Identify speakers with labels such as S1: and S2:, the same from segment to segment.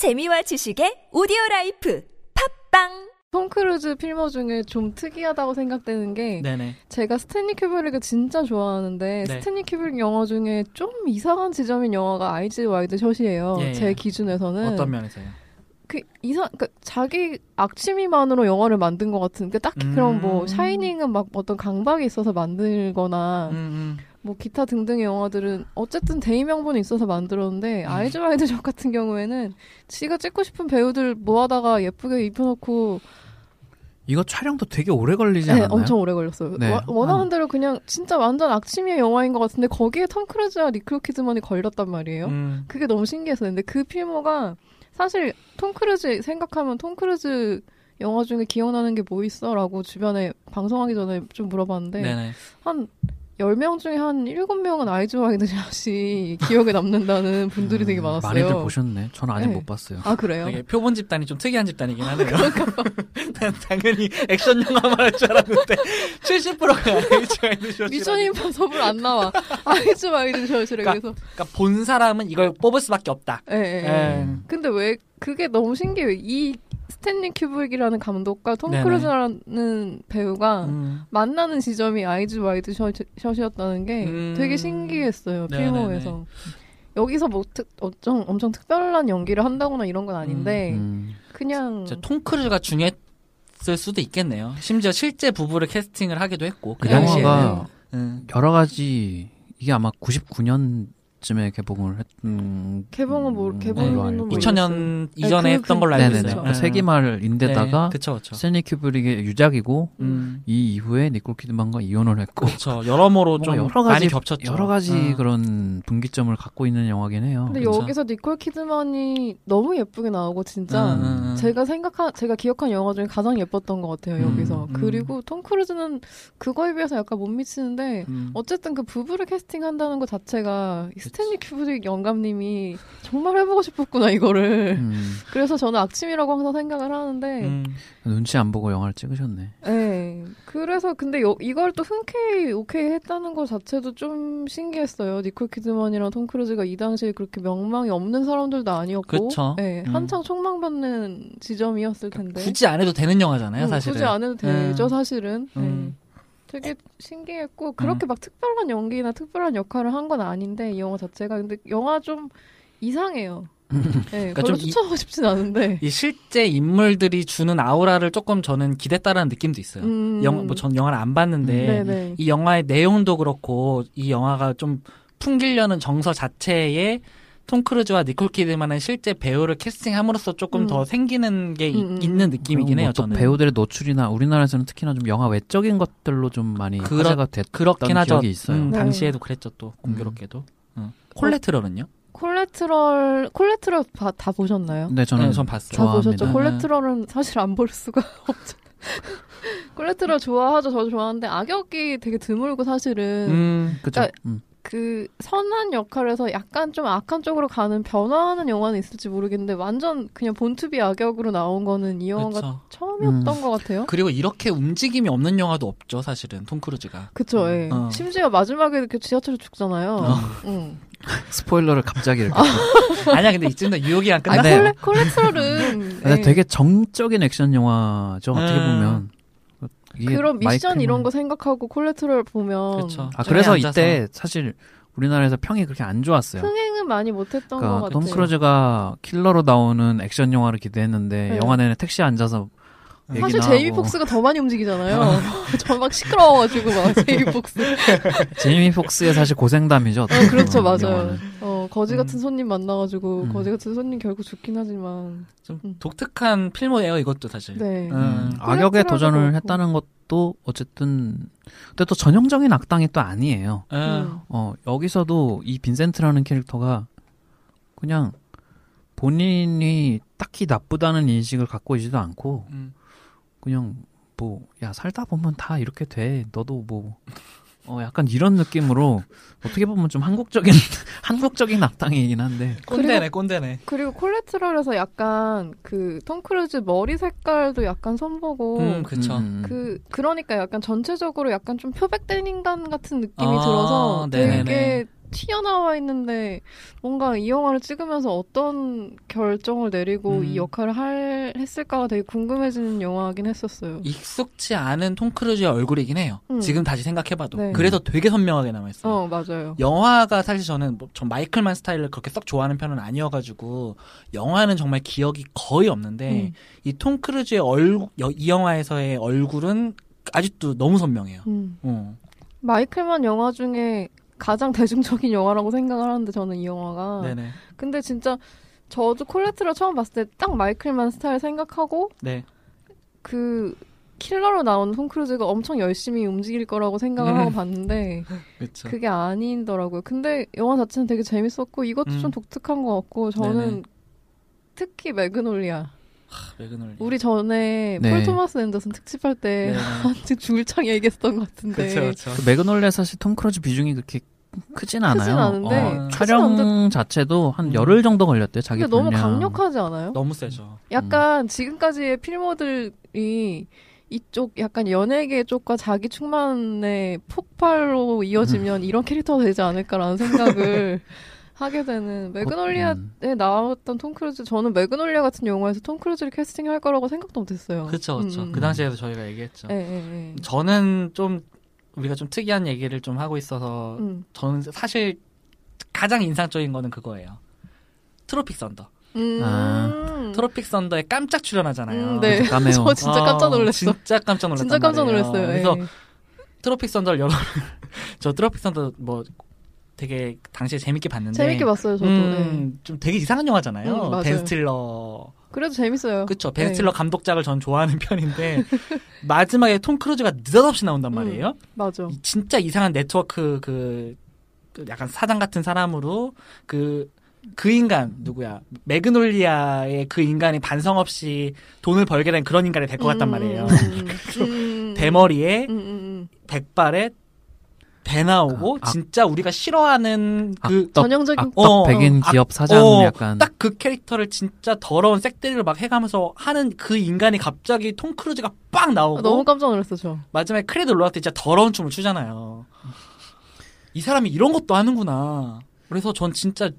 S1: 재미와 지식의 오디오 라이프 팟빵
S2: 톰 크루즈 필모 중에 좀 특이하다고 생각되는 게
S3: 네네.
S2: 제가 스탠리 큐브릭을 진짜 좋아하는데
S3: 네.
S2: 스탠리 큐브릭 영화 중에 좀 이상한 지점인 영화가 Eyes Wide Shut이에요.
S3: 예,
S2: 제
S3: 예.
S2: 기준에서는
S3: 어떤 면에서요?
S2: 그 이상 그 자기 악취미만으로 영화를 만든 것 같은 그 딱히 그런 뭐
S3: 음.
S2: Shining은 막 어떤 강박이 있어서 만들거나
S3: 음, 음.
S2: 뭐 기타 등등의 영화들은 어쨌든 대의 명분이 있어서 만들었는데
S3: 음.
S2: Eyes Wide Shut 같은 경우에는 지가 찍고 싶은 배우들 모아다가 예쁘게 입혀놓고
S4: 이거 촬영도 되게 오래 걸리지
S2: 네,
S4: 않았나요?
S2: 엄청 오래 걸렸어요.
S4: 네,
S2: 와- 원하는
S4: 한-
S2: 대로 그냥 진짜 완전 악취미의 영화인 것 같은데 거기에 톰 크루즈와 니콜 키드만이 걸렸단 말이에요.
S3: 음.
S2: 그게 너무 신기했어요. 근데 그 필모가 사실 톰 크루즈 생각하면 톰 크루즈 영화 중에 기억나는 게 뭐 있어? 라고 주변에 방송하기 전에 좀 물어봤는데
S3: 네네.
S2: 한 10명 중에 한 7명은 Eyes Wide Shut이 기억에 남는다는 분들이 되게 많았어요.
S4: 음, 많이들 보셨네. 저는 아직
S2: 네.
S4: 못 봤어요.
S2: 아, 그래요?
S3: 표본 집단이 좀 특이한 집단이긴 하네요. 난 당연히 액션 영화만 할줄 알았는데 70%가
S2: Eyes Wide Mission Impossible 안 나와. Eyes Wide Shut이래.
S3: 그러니까
S2: 그래서
S3: 그러니까 본 사람은 이걸 뽑을 수밖에 없다.
S2: 예, 예, 예.
S3: 예.
S2: 근데 왜 그게 너무 신기해요. 이 스탠리 큐브릭이라는 감독과 톰
S3: 네네.
S2: 크루즈라는 배우가
S3: 음.
S2: 만나는 지점이 아이즈 와이드 샷, 샷이었다는 게
S3: 음.
S2: 되게 신기했어요. 필모에서. 여기서 뭐 특, 엄청, 엄청 특별한 연기를 한다거나 이런 건 아닌데
S4: 음.
S2: 그냥
S3: 진짜 톰 크루즈가 중요했을 수도 있겠네요. 심지어 실제 부부를 캐스팅을 하기도 했고
S4: 그그
S3: 당시에는.
S4: 영화가
S3: 음.
S4: 여러 가지 이게 아마 99년 쯤에 개봉을 했던
S2: 개봉은 뭐 개봉은 모르겠어요.
S3: 2000년
S2: 네,
S3: 이전에
S2: 그-
S3: 했던
S2: 그-
S3: 걸로 알고
S4: 네네네.
S3: 있어요.
S4: 그 세기말인데다가
S3: 네, 그쵸 그쵸.
S4: 스탠리 큐브릭의 유작이고
S3: 음.
S4: 이 이후에 니콜 키드만과 이혼을 했고
S3: 그렇죠. 여러모로 좀
S4: 여러 가지
S3: 많이 겹쳤죠.
S4: 여러 가지
S3: 음.
S4: 그런 분기점을 갖고 있는 영화긴 해요.
S2: 근데
S3: 그쵸.
S2: 여기서 니콜 키드만이 너무 예쁘게 나오고 진짜
S3: 음, 음, 음.
S2: 제가 생각한 제가 기억한 영화 중에 가장 예뻤던 것 같아요
S4: 음,
S2: 여기서
S3: 음.
S2: 그리고 톰 크루즈는 그거에 비해서 약간 못 미치는데
S3: 음.
S2: 어쨌든 그 부부를 캐스팅한다는 것 자체가 이 스탠리 큐브릭 영감님이 정말 해보고 싶었구나 이거를
S4: 음,
S2: 그래서 저는 악취미라고 항상 생각을 하는데
S3: 음.
S4: 눈치 안 보고 영화를 찍으셨네.
S2: 네. 그래서 근데 요- 이걸 또 흔쾌히 오케이 했다는 것 자체도 좀 신기했어요. 니콜 키드만이랑 톰 크루즈가 이 당시에 그렇게 명망이 없는 사람들도 아니었고,
S3: 그쵸.
S2: 네,
S3: 음.
S2: 한창 총망받는 지점이었을 텐데.
S3: 굳이 안 해도 되는 영화잖아요,
S2: 음,
S3: 사실은.
S2: 굳이 안 해도 되죠,
S3: 음.
S2: 사실은. 네.
S3: 음.
S2: 되게 신기했고 그렇게 막 특별한 연기나 특별한 역할을 한 건 아닌데 이 영화 자체가 근데 영화 좀 이상해요. 네,
S3: 그러니까 좀 이-
S2: 추천하고 싶진 않은데.
S3: 이 실제 인물들이 주는 아우라를 조금 저는 기댔다라는 느낌도 있어요.
S2: 음.
S3: 영, 뭐전 영화를 안 봤는데
S2: 네네.
S3: 이 영화의 내용도 그렇고 이 영화가 좀 풍기려는 정서 자체에 톰 크루즈와 니콜 키드만은 실제 배우를 캐스팅함으로써 조금
S2: 음.
S3: 더 생기는 게 이-
S2: 음, 음.
S3: 있는 느낌이긴 해요.
S4: 뭐또
S3: 저는
S4: 배우들의 노출이나 우리나라에서는 특히나 좀 영화 외적인 것들로 좀 많이
S3: 그렇-
S4: 화제가 됐던
S3: 그렇긴 하죠.
S4: 기억이 있어요.
S3: 음,
S2: 네.
S3: 당시에도 그랬죠 또 공교롭게도. 응. 콜레트럴은요?
S2: 콜레트럴 콜레트럴 다, 다 보셨나요?
S4: 근데 저는
S3: 네, 전 봤어요.
S2: 다
S4: 좋아합니다.
S2: 보셨죠.
S3: 네.
S2: 콜레트럴은 사실 안 볼 수가 없죠. 콜레트럴 좋아하죠. 저도 좋아하는데 악역이 되게 드물고 사실은
S3: 음,
S4: 그죠?
S2: 그러니까
S4: 음.
S2: 그 선한 역할에서 약간 좀 악한 쪽으로 가는 변화하는 영화는 있을지 모르겠는데 완전 그냥 본투비 악역으로 나온 거는 이 영화가
S3: 그쵸.
S2: 처음이었던
S4: 음.
S2: 것 같아요.
S3: 그리고 이렇게 움직임이 없는 영화도 없죠, 사실은 톰 크루즈가.
S2: 그쵸, 예.
S3: 어.
S2: 심지어 마지막에 이렇게 지하철에 죽잖아요.
S3: 어.
S2: 응.
S4: 스포일러를 갑자기 이렇게.
S3: 아니야, 근데 이쯤 되 유혹이 안
S2: 아,
S3: 끝나.
S4: 네.
S2: 콜레, 콜레트럴은
S4: 근데
S2: 예.
S4: 되게 정적인 액션 영화죠. 어떻게
S3: 음.
S4: 보면.
S2: 그런 미션
S4: 마이클
S2: 이런
S4: 만-
S2: 거 생각하고 콜레트럴 보면
S3: 그쵸.
S4: 아 그래서. 이때 사실 우리나라에서 평이 그렇게 안 좋았어요.
S2: 흥행은 많이 못했던 것
S4: 그러니까
S2: 같아요.
S4: 톰 크루즈가 킬러로 나오는 액션 영화를 기대했는데
S2: 네.
S4: 영화 내내 택시에 앉아서 얘기나
S2: 사실 제이미. 폭스가 더 많이 움직이잖아요. 저 막 시끄러워가지고 막 제이미 폭스.
S4: 제이미 폭스의 사실 고생담이죠. 어떻게
S2: 어, 그렇죠, 맞아요.
S4: 영화는.
S2: 어, 거지 같은
S3: 음.
S2: 손님 만나가지고
S4: 음.
S2: 거지 같은 손님 결국 죽긴 하지만.
S3: 좀
S2: 음.
S3: 독특한 필모예요, 이것도 사실.
S2: 네.
S3: 음.
S4: 음, 악역에
S2: Collateral도
S4: 도전을
S2: 그렇고.
S4: 했다는 것도 어쨌든 근데 또 전형적인 악당이 또 아니에요.
S3: 음.
S2: 음.
S4: 어 여기서도 이 빈센트라는 캐릭터가 그냥 본인이 딱히 나쁘다는 인식을 갖고 있지도 않고
S3: 음.
S4: 그냥 뭐 야 살다 보면 다 이렇게 돼 너도 뭐 어 약간 이런 느낌으로 어떻게 보면 좀 한국적인 한국적인 악당이긴 한데
S3: 꼰대네, 꼰대네.
S2: 그리고 Collateral에서 약간 그 톰 크루즈 머리 색깔도 약간 선보고
S3: 음, 그쵸.
S4: 음,
S2: 그 그러니까 약간 전체적으로 약간 좀 표백된 인간 같은 느낌이
S3: 아,
S2: 들어서
S3: 네네네.
S2: 튀어나와 있는데 뭔가 이 영화를 찍으면서 어떤 결정을 내리고
S3: 음.
S2: 이 역할을 할 했을까가 되게 궁금해지는 영화긴 했었어요.
S3: 익숙치 않은 톰 크루즈의 얼굴이긴 해요.
S2: 음.
S3: 지금 다시 생각해봐도.
S2: 네.
S3: 그래서 되게 선명하게 남아있어요.
S2: 어 맞아요.
S3: 영화가 사실 저는 뭐, 전 마이클만 스타일을 그렇게 썩 좋아하는 편은 아니어가지고 영화는 정말 기억이 거의 없는데
S2: 음.
S3: 이톰 크루즈의 얼굴 여- 이 영화에서의 얼굴은 아직도 너무 선명해요.
S2: 음.
S3: 어.
S2: 마이클만 영화 중에 가장 대중적인 영화라고 생각을 하는데 저는 이 영화가
S3: 네네.
S2: 근데 진짜 저도 콜래트럴을 처음 봤을 때 딱 마이클만 스타일 생각하고
S3: 네.
S2: 그 킬러로 나온 톰 크루즈가 엄청 열심히 움직일 거라고 생각을
S3: 음.
S2: 하고 봤는데
S3: 그렇죠.
S2: 그게 아니더라고요. 근데 영화 자체는 되게 재밌었고 이것도
S3: 음.
S2: 좀 독특한 것 같고 저는
S3: 네네.
S2: 특히 매그놀리아
S3: 매그놀리.
S2: 우리 전에
S4: 네.
S2: 폴 토마스 앤더슨 특집할 때
S3: 네.
S2: 줄창 얘기했던 것 같은데
S3: 그렇죠, 그렇죠.
S4: 그 매그놀리아 사실 톰 크루즈 비중이 그렇게 크진 않아요.
S2: 크진 않은데,
S4: 어,
S3: 크진
S4: 촬영 자체도 한
S3: 음.
S4: 열흘 정도 걸렸대요. 자기
S2: 근데 너무
S4: 분량.
S2: 강력하지 않아요?
S3: 너무 세죠.
S2: 약간 지금까지의 필모들이 이쪽 약간 연예계 쪽과 자기 충만의 폭발로 이어지면 이런 캐릭터가 되지 않을까라는 생각을 하게 되는 매그놀리아에
S4: 음.
S2: 나왔던 톰 크루즈 저는 매그놀리아 같은 영화에서 톰 크루즈를 캐스팅할 거라고 생각도 못했어요.
S3: 그렇죠, 그렇죠.
S2: 음, 음.
S3: 그 당시에도 저희가 얘기했죠.
S2: 예, 예, 예.
S3: 저는 좀 우리가 좀 특이한 얘기를 좀 하고 있어서
S2: 음.
S3: 저는 사실 가장 인상적인 거는 그거예요. 트로픽 선더.
S2: 음.
S4: 아.
S3: 트로픽 선더에 깜짝 출연하잖아요.
S2: 음, 네. 저 진짜 깜짝
S3: 어,
S2: 놀랐어.
S3: 진짜 깜짝 놀랐단
S2: 진짜 깜짝. 놀랐어요.
S3: 그래서
S2: 예.
S3: 트로픽 선더를 여러 저 트로픽 선더 뭐 되게 당시에 재밌게 봤는데
S2: 재밌게 봤어요, 저도. 예.
S3: 음, 좀 되게 이상한 영화잖아요.
S2: 음.
S3: 벤 스틸러.
S2: 그래도 재밌어요.
S3: 그쵸. 벤
S2: 네.
S3: 스틸러 감독작을 전 좋아하는 편인데 마지막에 톰 크루즈가 느닷없이 나온단
S2: 음.
S3: 말이에요.
S2: 맞아.
S3: 이 진짜 이상한 네트워크 그, 그 약간 사장 같은 사람으로 그, 그 인간, 누구야. 매그놀리아의 그 인간이 반성 없이 돈을 벌게 된 그런 인간이 될 것 같단 말이에요.
S2: 음, 음,
S3: 대머리에,
S2: 음, 음, 음.
S3: 백발에, 배 나오고,
S4: 아, 악-
S3: 진짜 우리가 싫어하는 그,
S4: 악덕,
S2: 전형적인
S4: 악덕
S3: 어,
S4: 백인
S3: 어,
S4: 기업 사장
S3: 어,
S4: 약간
S3: 딱 그 캐릭터를 진짜 더러운 섹드립을 막 해가면서 하는 그 인간이 갑자기 톰 크루즈가 빵 나오고,
S2: 아, 너무 깜짝 놀랐어, 저.
S3: 마지막에 크레딧 올라갈 때 진짜 더러운 춤을 추잖아요. 이 사람이 이런 것도 하는구나. 그래서 전 진짜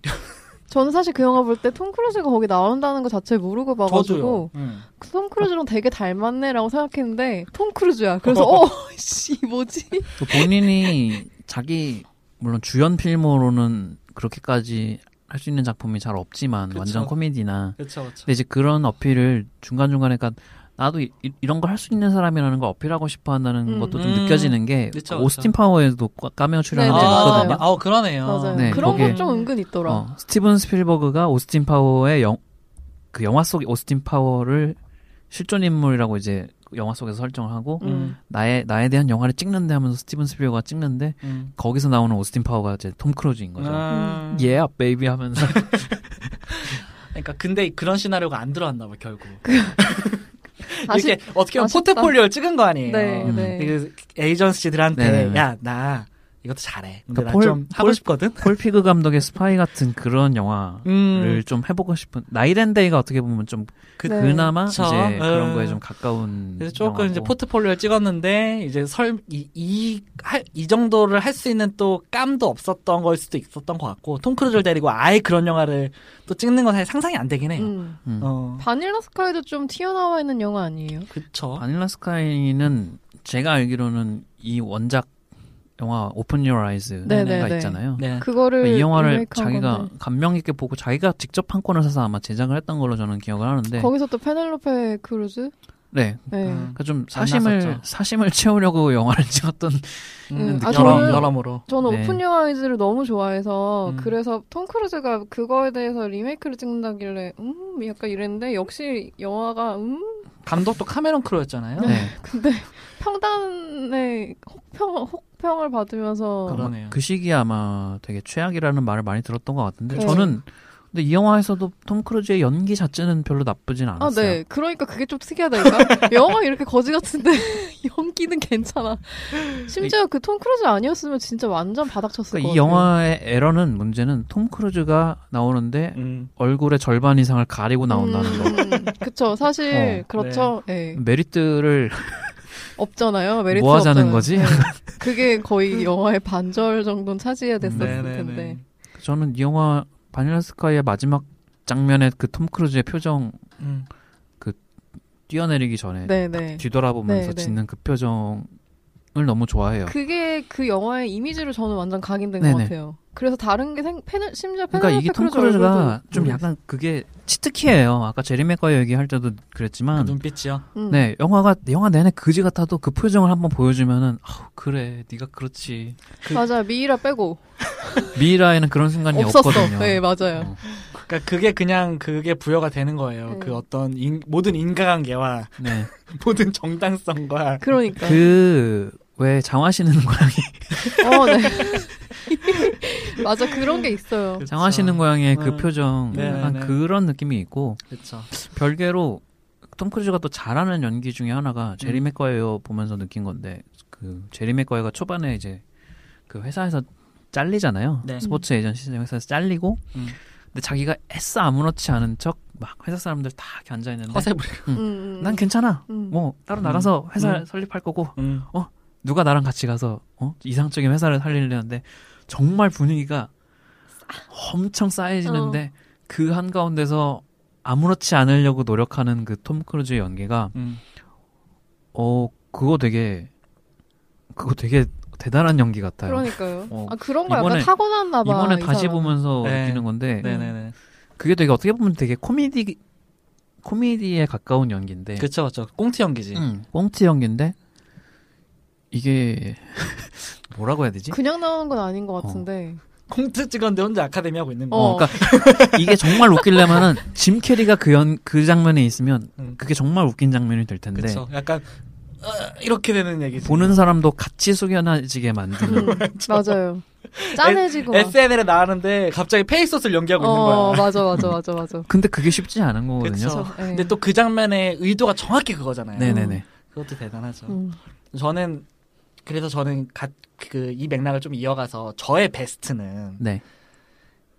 S2: 저는 사실 그 영화 볼 때 톰 크루즈가 거기 나온다는 것 자체를 모르고 봐가지고.
S3: 음.
S2: 그톰 크루즈랑 되게 닮았네라고 생각했는데 톰 크루즈야. 그래서 어, 씨 뭐지?
S4: 또 본인이 자기 물론 주연 필모로는 그렇게까지 할 수 있는 작품이 잘 없지만
S3: 그쵸.
S4: 완전 코미디나
S3: 그렇죠, 그렇죠.
S4: 근데 이제 그런 어필을 중간 중간에 그러니까 나도 이, 런 걸 할 수 있는 사람이라는 걸 어필하고 싶어 한다는
S2: 음.
S4: 것도 좀
S3: 음.
S4: 느껴지는 게
S3: 그쵸,
S4: 오스틴
S3: 그쵸.
S4: 파워에도 과- 까메오 출연한
S2: 네,
S4: 적이
S2: 네,
S3: 아,
S4: 있거든요.
S2: 맞아요.
S3: 아, 그러네요.
S2: 맞아요.
S4: 네,
S2: 그런 건 좀 은근 있더라.
S4: 어, 스티븐 스필버그가 오스틴 파워의 영, 그 영화 속 오스틴 파워를 실존 인물이라고 이제 영화 속에서 설정을 하고
S2: 음.
S4: 나에 나에 대한 영화를 찍는데 하면서 스티븐 스필버그가 찍는데
S3: 음.
S4: 거기서 나오는 오스틴 파워가 이제 톰 크루즈인 거죠.
S3: 음.
S4: 예, yeah, baby 하면서
S3: 그러니까 근데 그런 시나리오가 안 들어왔나 봐 결국. 이렇게 어떻게 보면
S2: 아쉽다.
S3: 포트폴리오를 찍은 거 아니에요.
S2: 네,
S4: 음.
S2: 네.
S3: 그 에이전시들한테
S4: 네네네.
S3: 야나 이것도 잘해. 근데
S4: 그러니까
S3: 나좀
S4: 폴-
S3: 하고
S4: 폴-
S3: 싶거든.
S4: 폴 피그 감독의 스파이 같은 그런 영화를
S3: 음.
S4: 좀 해보고 싶은 나잇 앤 데이가 어떻게 보면 좀
S3: 그,
S2: 네.
S4: 그나마
S3: 그쵸.
S4: 이제 그런
S3: 음.
S4: 거에 좀 가까운
S3: 그래서 조금
S4: 영화고.
S3: 이제 포트폴리오를 찍었는데 이제 설이이 이 정도를 할 수 있는 또 깜도 없었던 걸 수도 있었던 것 같고 톰 크루즈를 데리고 아예 그런 영화를 또 찍는 건 사실 상상이 안 되긴 해요.
S2: 음.
S4: 음.
S3: 어,
S2: 바닐라 스카이도 좀 튀어나와 있는 영화 아니에요?
S3: 그쵸.
S4: 바닐라 스카이는 제가 알기로는 이 원작 영화 오픈 유어 아이즈가
S2: 네네네.
S4: 있잖아요.
S3: 네.
S2: 그거를
S4: 이 영화를 자기가
S2: 건데.
S4: 감명 깊게 보고 자기가 직접 판권을 사서 아마 제작을 했던 걸로 저는 기억을 하는데
S2: 거기서 또 페넬로페 크루즈?
S4: 네.
S2: 네.
S3: 음.
S4: 그러니까 좀 사심을
S3: 만났었죠.
S4: 사심을 채우려고 영화를 찍었던
S2: 음, 아,
S3: 여러,
S2: 저는-
S3: 여러모로.
S2: 저는
S4: 네.
S2: 오픈 유어 아이즈를 너무 좋아해서
S3: 음.
S2: 그래서 톰 크루즈가 그거에 대해서 리메이크를 찍는다길래 음 약간 이랬는데 역시 영화가 음
S3: 감독도 카메론 크루였잖아요.
S4: 네.
S2: 근데 평단의 혹평 혹평을 받으면서
S3: 그러네요.
S4: 그 시기에 아마 되게 최악이라는 말을 많이 들었던 것 같은데
S2: 네.
S4: 저는 근데 이 영화에서도 톰 크루즈의 연기 자체는 별로 나쁘진
S2: 아,
S4: 않았어요.
S2: 네. 그러니까 그게 좀 특이하다니까. 영화 이렇게 거지 같은데 연기는 괜찮아. 심지어 그 톰 크루즈 아니었으면 진짜 완전 바닥쳤을
S4: 그러니까 것이
S2: 같아요.
S4: 영화의 에러는 문제는 톰 크루즈가 나오는데
S3: 음.
S4: 얼굴의 절반 이상을 가리고 나온다는 거.
S2: 음, 그쵸. 사실
S4: 어,
S2: 그렇죠. 예.
S4: 메리트를
S2: 없잖아요. 메리트
S4: 뭐 하자는
S2: 없잖아요.
S4: 거지?
S2: 네. 그게 거의 영화의 반절 정도는 차지해야 됐었을
S3: 네네네.
S2: 텐데.
S4: 저는 이 영화 바닐라 스카이의 마지막 장면에 그톰 크루즈의 표정
S3: 음.
S4: 뛰어내리기 전에
S2: 네네.
S4: 뒤돌아보면서
S2: 네, 네.
S4: 짓는 그 표정을 너무 좋아해요.
S2: 그게 그 영화의 이미지로 저는 완전 각인된
S4: 네네.
S2: 것 같아요. 그래서 다른 게 생, 페네, 심지어
S4: 그러니까
S2: 페넬로페
S4: 이게 톰
S2: 크루즈
S4: 크루즈가
S2: 얼굴도
S4: 좀 약간 그게 치트키예요. 아까 제리 맥과이어 얘기할 때도
S3: 그
S4: 그랬지만
S3: 눈빛이요.
S2: 음.
S4: 네 영화가 영화 내내 그지 같아도 그 표정을 한번 보여주면은 아우, 그래 네가 그렇지
S3: 그-
S2: 맞아 미이라 빼고
S4: 미라에는 그런 순간이
S2: 없었어.
S4: 없거든요.
S2: 네 맞아요.
S4: 어,
S3: 그러니까 그게 그냥 그게 부여가 되는 거예요.
S2: 네.
S3: 그 어떤 인- 모든 인과관계와
S4: 네.
S3: 모든 정당성과
S2: 그러니까.
S4: 그 왜 장화시는 고양이
S2: 어, 네. 맞아 그런 게 있어요.
S3: 그쵸.
S4: 장화시는 고양이의 그
S3: 음.
S4: 표정
S3: 네네네.
S4: 약간 그런 느낌이 있고
S3: 그렇죠.
S4: 별개로 톰 크루즈가 또 잘하는 연기 중에 하나가 제리
S3: 음.
S4: 맥과이어 보면서 느낀 건데 그 제리 맥과이어가 초반에 이제 그 회사에서 잘리잖아요.
S3: 네.
S4: 스포츠 에이전시 회사에서 잘리고
S3: 음.
S4: 근데 자기가 애써 아무렇지 않은 척 막 회사 사람들 다 이렇게 앉아 있는데
S3: 허세 부리.
S2: 음, 음.
S4: 난 괜찮아.
S2: 음.
S4: 뭐 따로 나가서 회사
S3: 음.
S4: 설립할 거고
S3: 음.
S4: 누가 나랑 같이 가서 어? 이상적인 회사를 살리려는데 정말 분위기가 엄청 싸해지는데 그 한가운데서 아무렇지 않으려고 노력하는 그 톰 크루즈의 연기가
S3: 음.
S4: 어 그거 되게 그거 되게 대단한 연기 같아요.
S2: 그러니까요.
S4: 어,
S2: 아 그런 거
S4: 이번에-
S2: 약간 타고났나 봐.
S4: 이번에
S2: 이
S4: 다시
S2: 사람.
S4: 보면서
S3: 네.
S4: 느끼는 건데
S3: 네네네.
S4: 그게 되게 어떻게 보면 되게 코미디 코미디에 가까운 연기인데
S3: 그렇죠, 그렇죠. 꽁트 연기지.
S4: 음, 꽁트 연기인데 이게 뭐라고 해야 되지?
S2: 그냥 나오는 건 아닌 것 같은데.
S3: 꽁트 찍었는데 혼자 아카데미 하고 있는 거.
S2: 어.
S4: 어, 그러니까 이게 정말 웃기려면은 짐 캐리가 그연그 장면에 있으면
S3: 음.
S4: 그게 정말 웃긴 장면이 될 텐데
S3: 그렇죠. 약간 어, 이렇게 되는 얘기지.
S4: 보는 사람도 같이 숙연해지게 만드는
S2: 음, 맞아요. 짠해지고. 막.
S3: SNL에 나왔는데 갑자기 페이소스를 연기하고 있는
S2: 어
S3: 거야.
S2: 맞아 맞아 맞아 맞아.
S4: 근데 그게 쉽지 않은 거거든요.
S3: 그쵸.
S2: 네.
S3: 근데 또 그 장면의 의도가 정확히 그거잖아요.
S4: 네네네.
S3: 그것도 대단하죠.
S2: 음.
S3: 저는 그래서 저는 그 이 맥락을 좀 이어가서 저의 베스트는
S4: 네.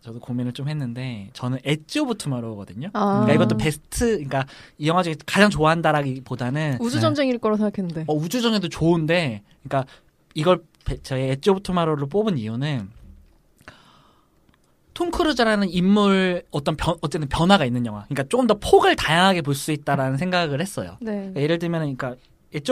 S3: 저도 고민을 좀 했는데 저는 엣지 오브 투마로우거든요.
S2: 아.
S3: 그러니까 이것도 베스트 그러니까 이 영화 중에 가장 좋아한다라기보다는
S2: 우주 전쟁일 거라 생각했는데.
S3: 어, 우주전쟁도 좋은데 그러니까 이걸 베- 저의 엣지 오브 투마로우를 뽑은 이유는 톰 크루즈라는 인물 어떤 변, 어쨌든 변화가 있는 영화. 그러니까 조금 더 폭을 다양하게 볼 수 있다라는 생각을 했어요.
S2: 네.
S3: 그러니까 예를 들면 그러니까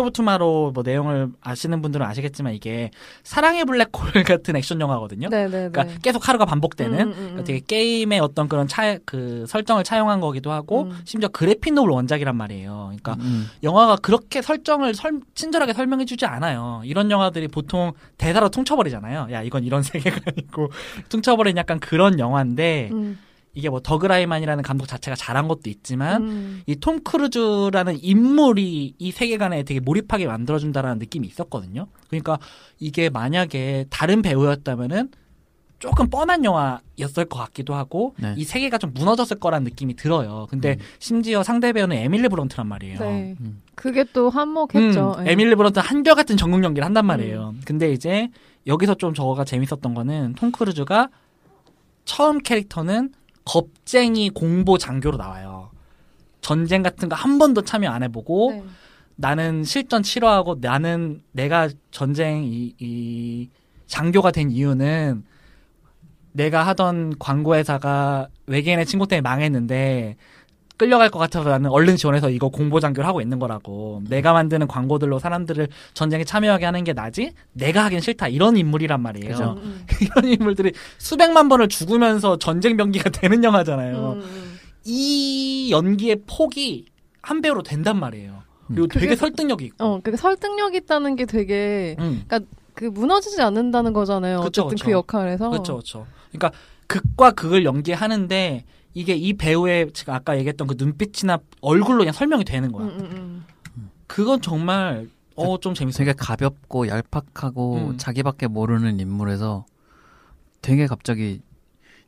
S3: 오브 투마로우 뭐 내용을 아시는 분들은 아시겠지만 이게 사랑의 블랙홀 같은 액션 영화거든요.
S2: 네네네.
S3: 그러니까 계속 하루가 반복되는
S2: 음, 음, 음.
S3: 그러니까 되게 게임의 어떤 그런 차, 그 설정을 차용한 거기도 하고
S2: 음.
S3: 심지어 그래픽 노블 원작이란 말이에요. 그러니까
S4: 음.
S3: 영화가 그렇게 설정을 설- 친절하게 설명해주지 않아요. 이런 영화들이 보통 대사로 퉁쳐버리잖아요. 야 이건 이런 세계관이고 퉁쳐버린 약간 그런 영화인데
S2: 음.
S3: 이게 뭐 더그 라이만이라는 감독 자체가 잘한 것도 있지만
S2: 음.
S3: 이 톰 크루즈라는 인물이 이 세계관에 되게 몰입하게 만들어준다라는 느낌이 있었거든요. 그러니까 이게 만약에 다른 배우였다면은 조금 뻔한 영화였을 것 같기도 하고
S4: 네.
S3: 이 세계가 좀 무너졌을 거라는 느낌이 들어요. 근데
S4: 음.
S3: 심지어 상대 배우는 에밀리 블런트란 말이에요.
S2: 네.
S4: 음.
S2: 그게 또 한몫했죠.
S3: 음,
S2: 예.
S3: 에밀리 블런트 한결같은 정극 연기를 한단 말이에요.
S2: 음.
S3: 근데 이제 여기서 좀 저가 재밌었던 거는 톰 크루즈가 처음 캐릭터는 겁쟁이 공보 장교로 나와요. 전쟁 같은 거 한 번도 참여 안 해보고
S2: 네.
S3: 나는 실전 싫어하고 나는 내가 전쟁 이, 이 장교가 된 이유는 내가 하던 광고 회사가 외계인의 침공 때문에 망했는데 끌려갈 것 같아서 나는 얼른 지원해서 이거 공보 장교를 하고 있는 거라고. 내가 만드는 광고들로 사람들을 전쟁에 참여하게 하는 게 나지? 내가 하긴 싫다. 이런 인물이란 말이에요.
S2: 음, 음.
S3: 이런 인물들이 수백만 번을 죽으면서 전쟁 병기가 되는 영화잖아요.
S2: 음, 음.
S3: 이 연기의 폭이 한 배우로 된단 말이에요. 그리고
S2: 그게-
S3: 되게 설득력이 있고.
S2: 어, 그 설득력 있다는 게 되게
S3: 음.
S2: 그 무너지지 않는다는 거잖아요.
S3: 그쵸,
S2: 어쨌든
S3: 그쵸.
S2: 그 역할에서.
S3: 그렇죠, 그렇죠. 그러니까 극과 극을 연기하는데 이게 이 배우의 제가 아까 얘기했던 그 눈빛이나 얼굴로 그냥 설명이 되는 거야.
S2: 음, 음, 음.
S3: 그건 정말 어 좀 재밌어요.
S4: 되게 가볍고 얄팍하고
S3: 음.
S4: 자기밖에 모르는 인물에서 되게 갑자기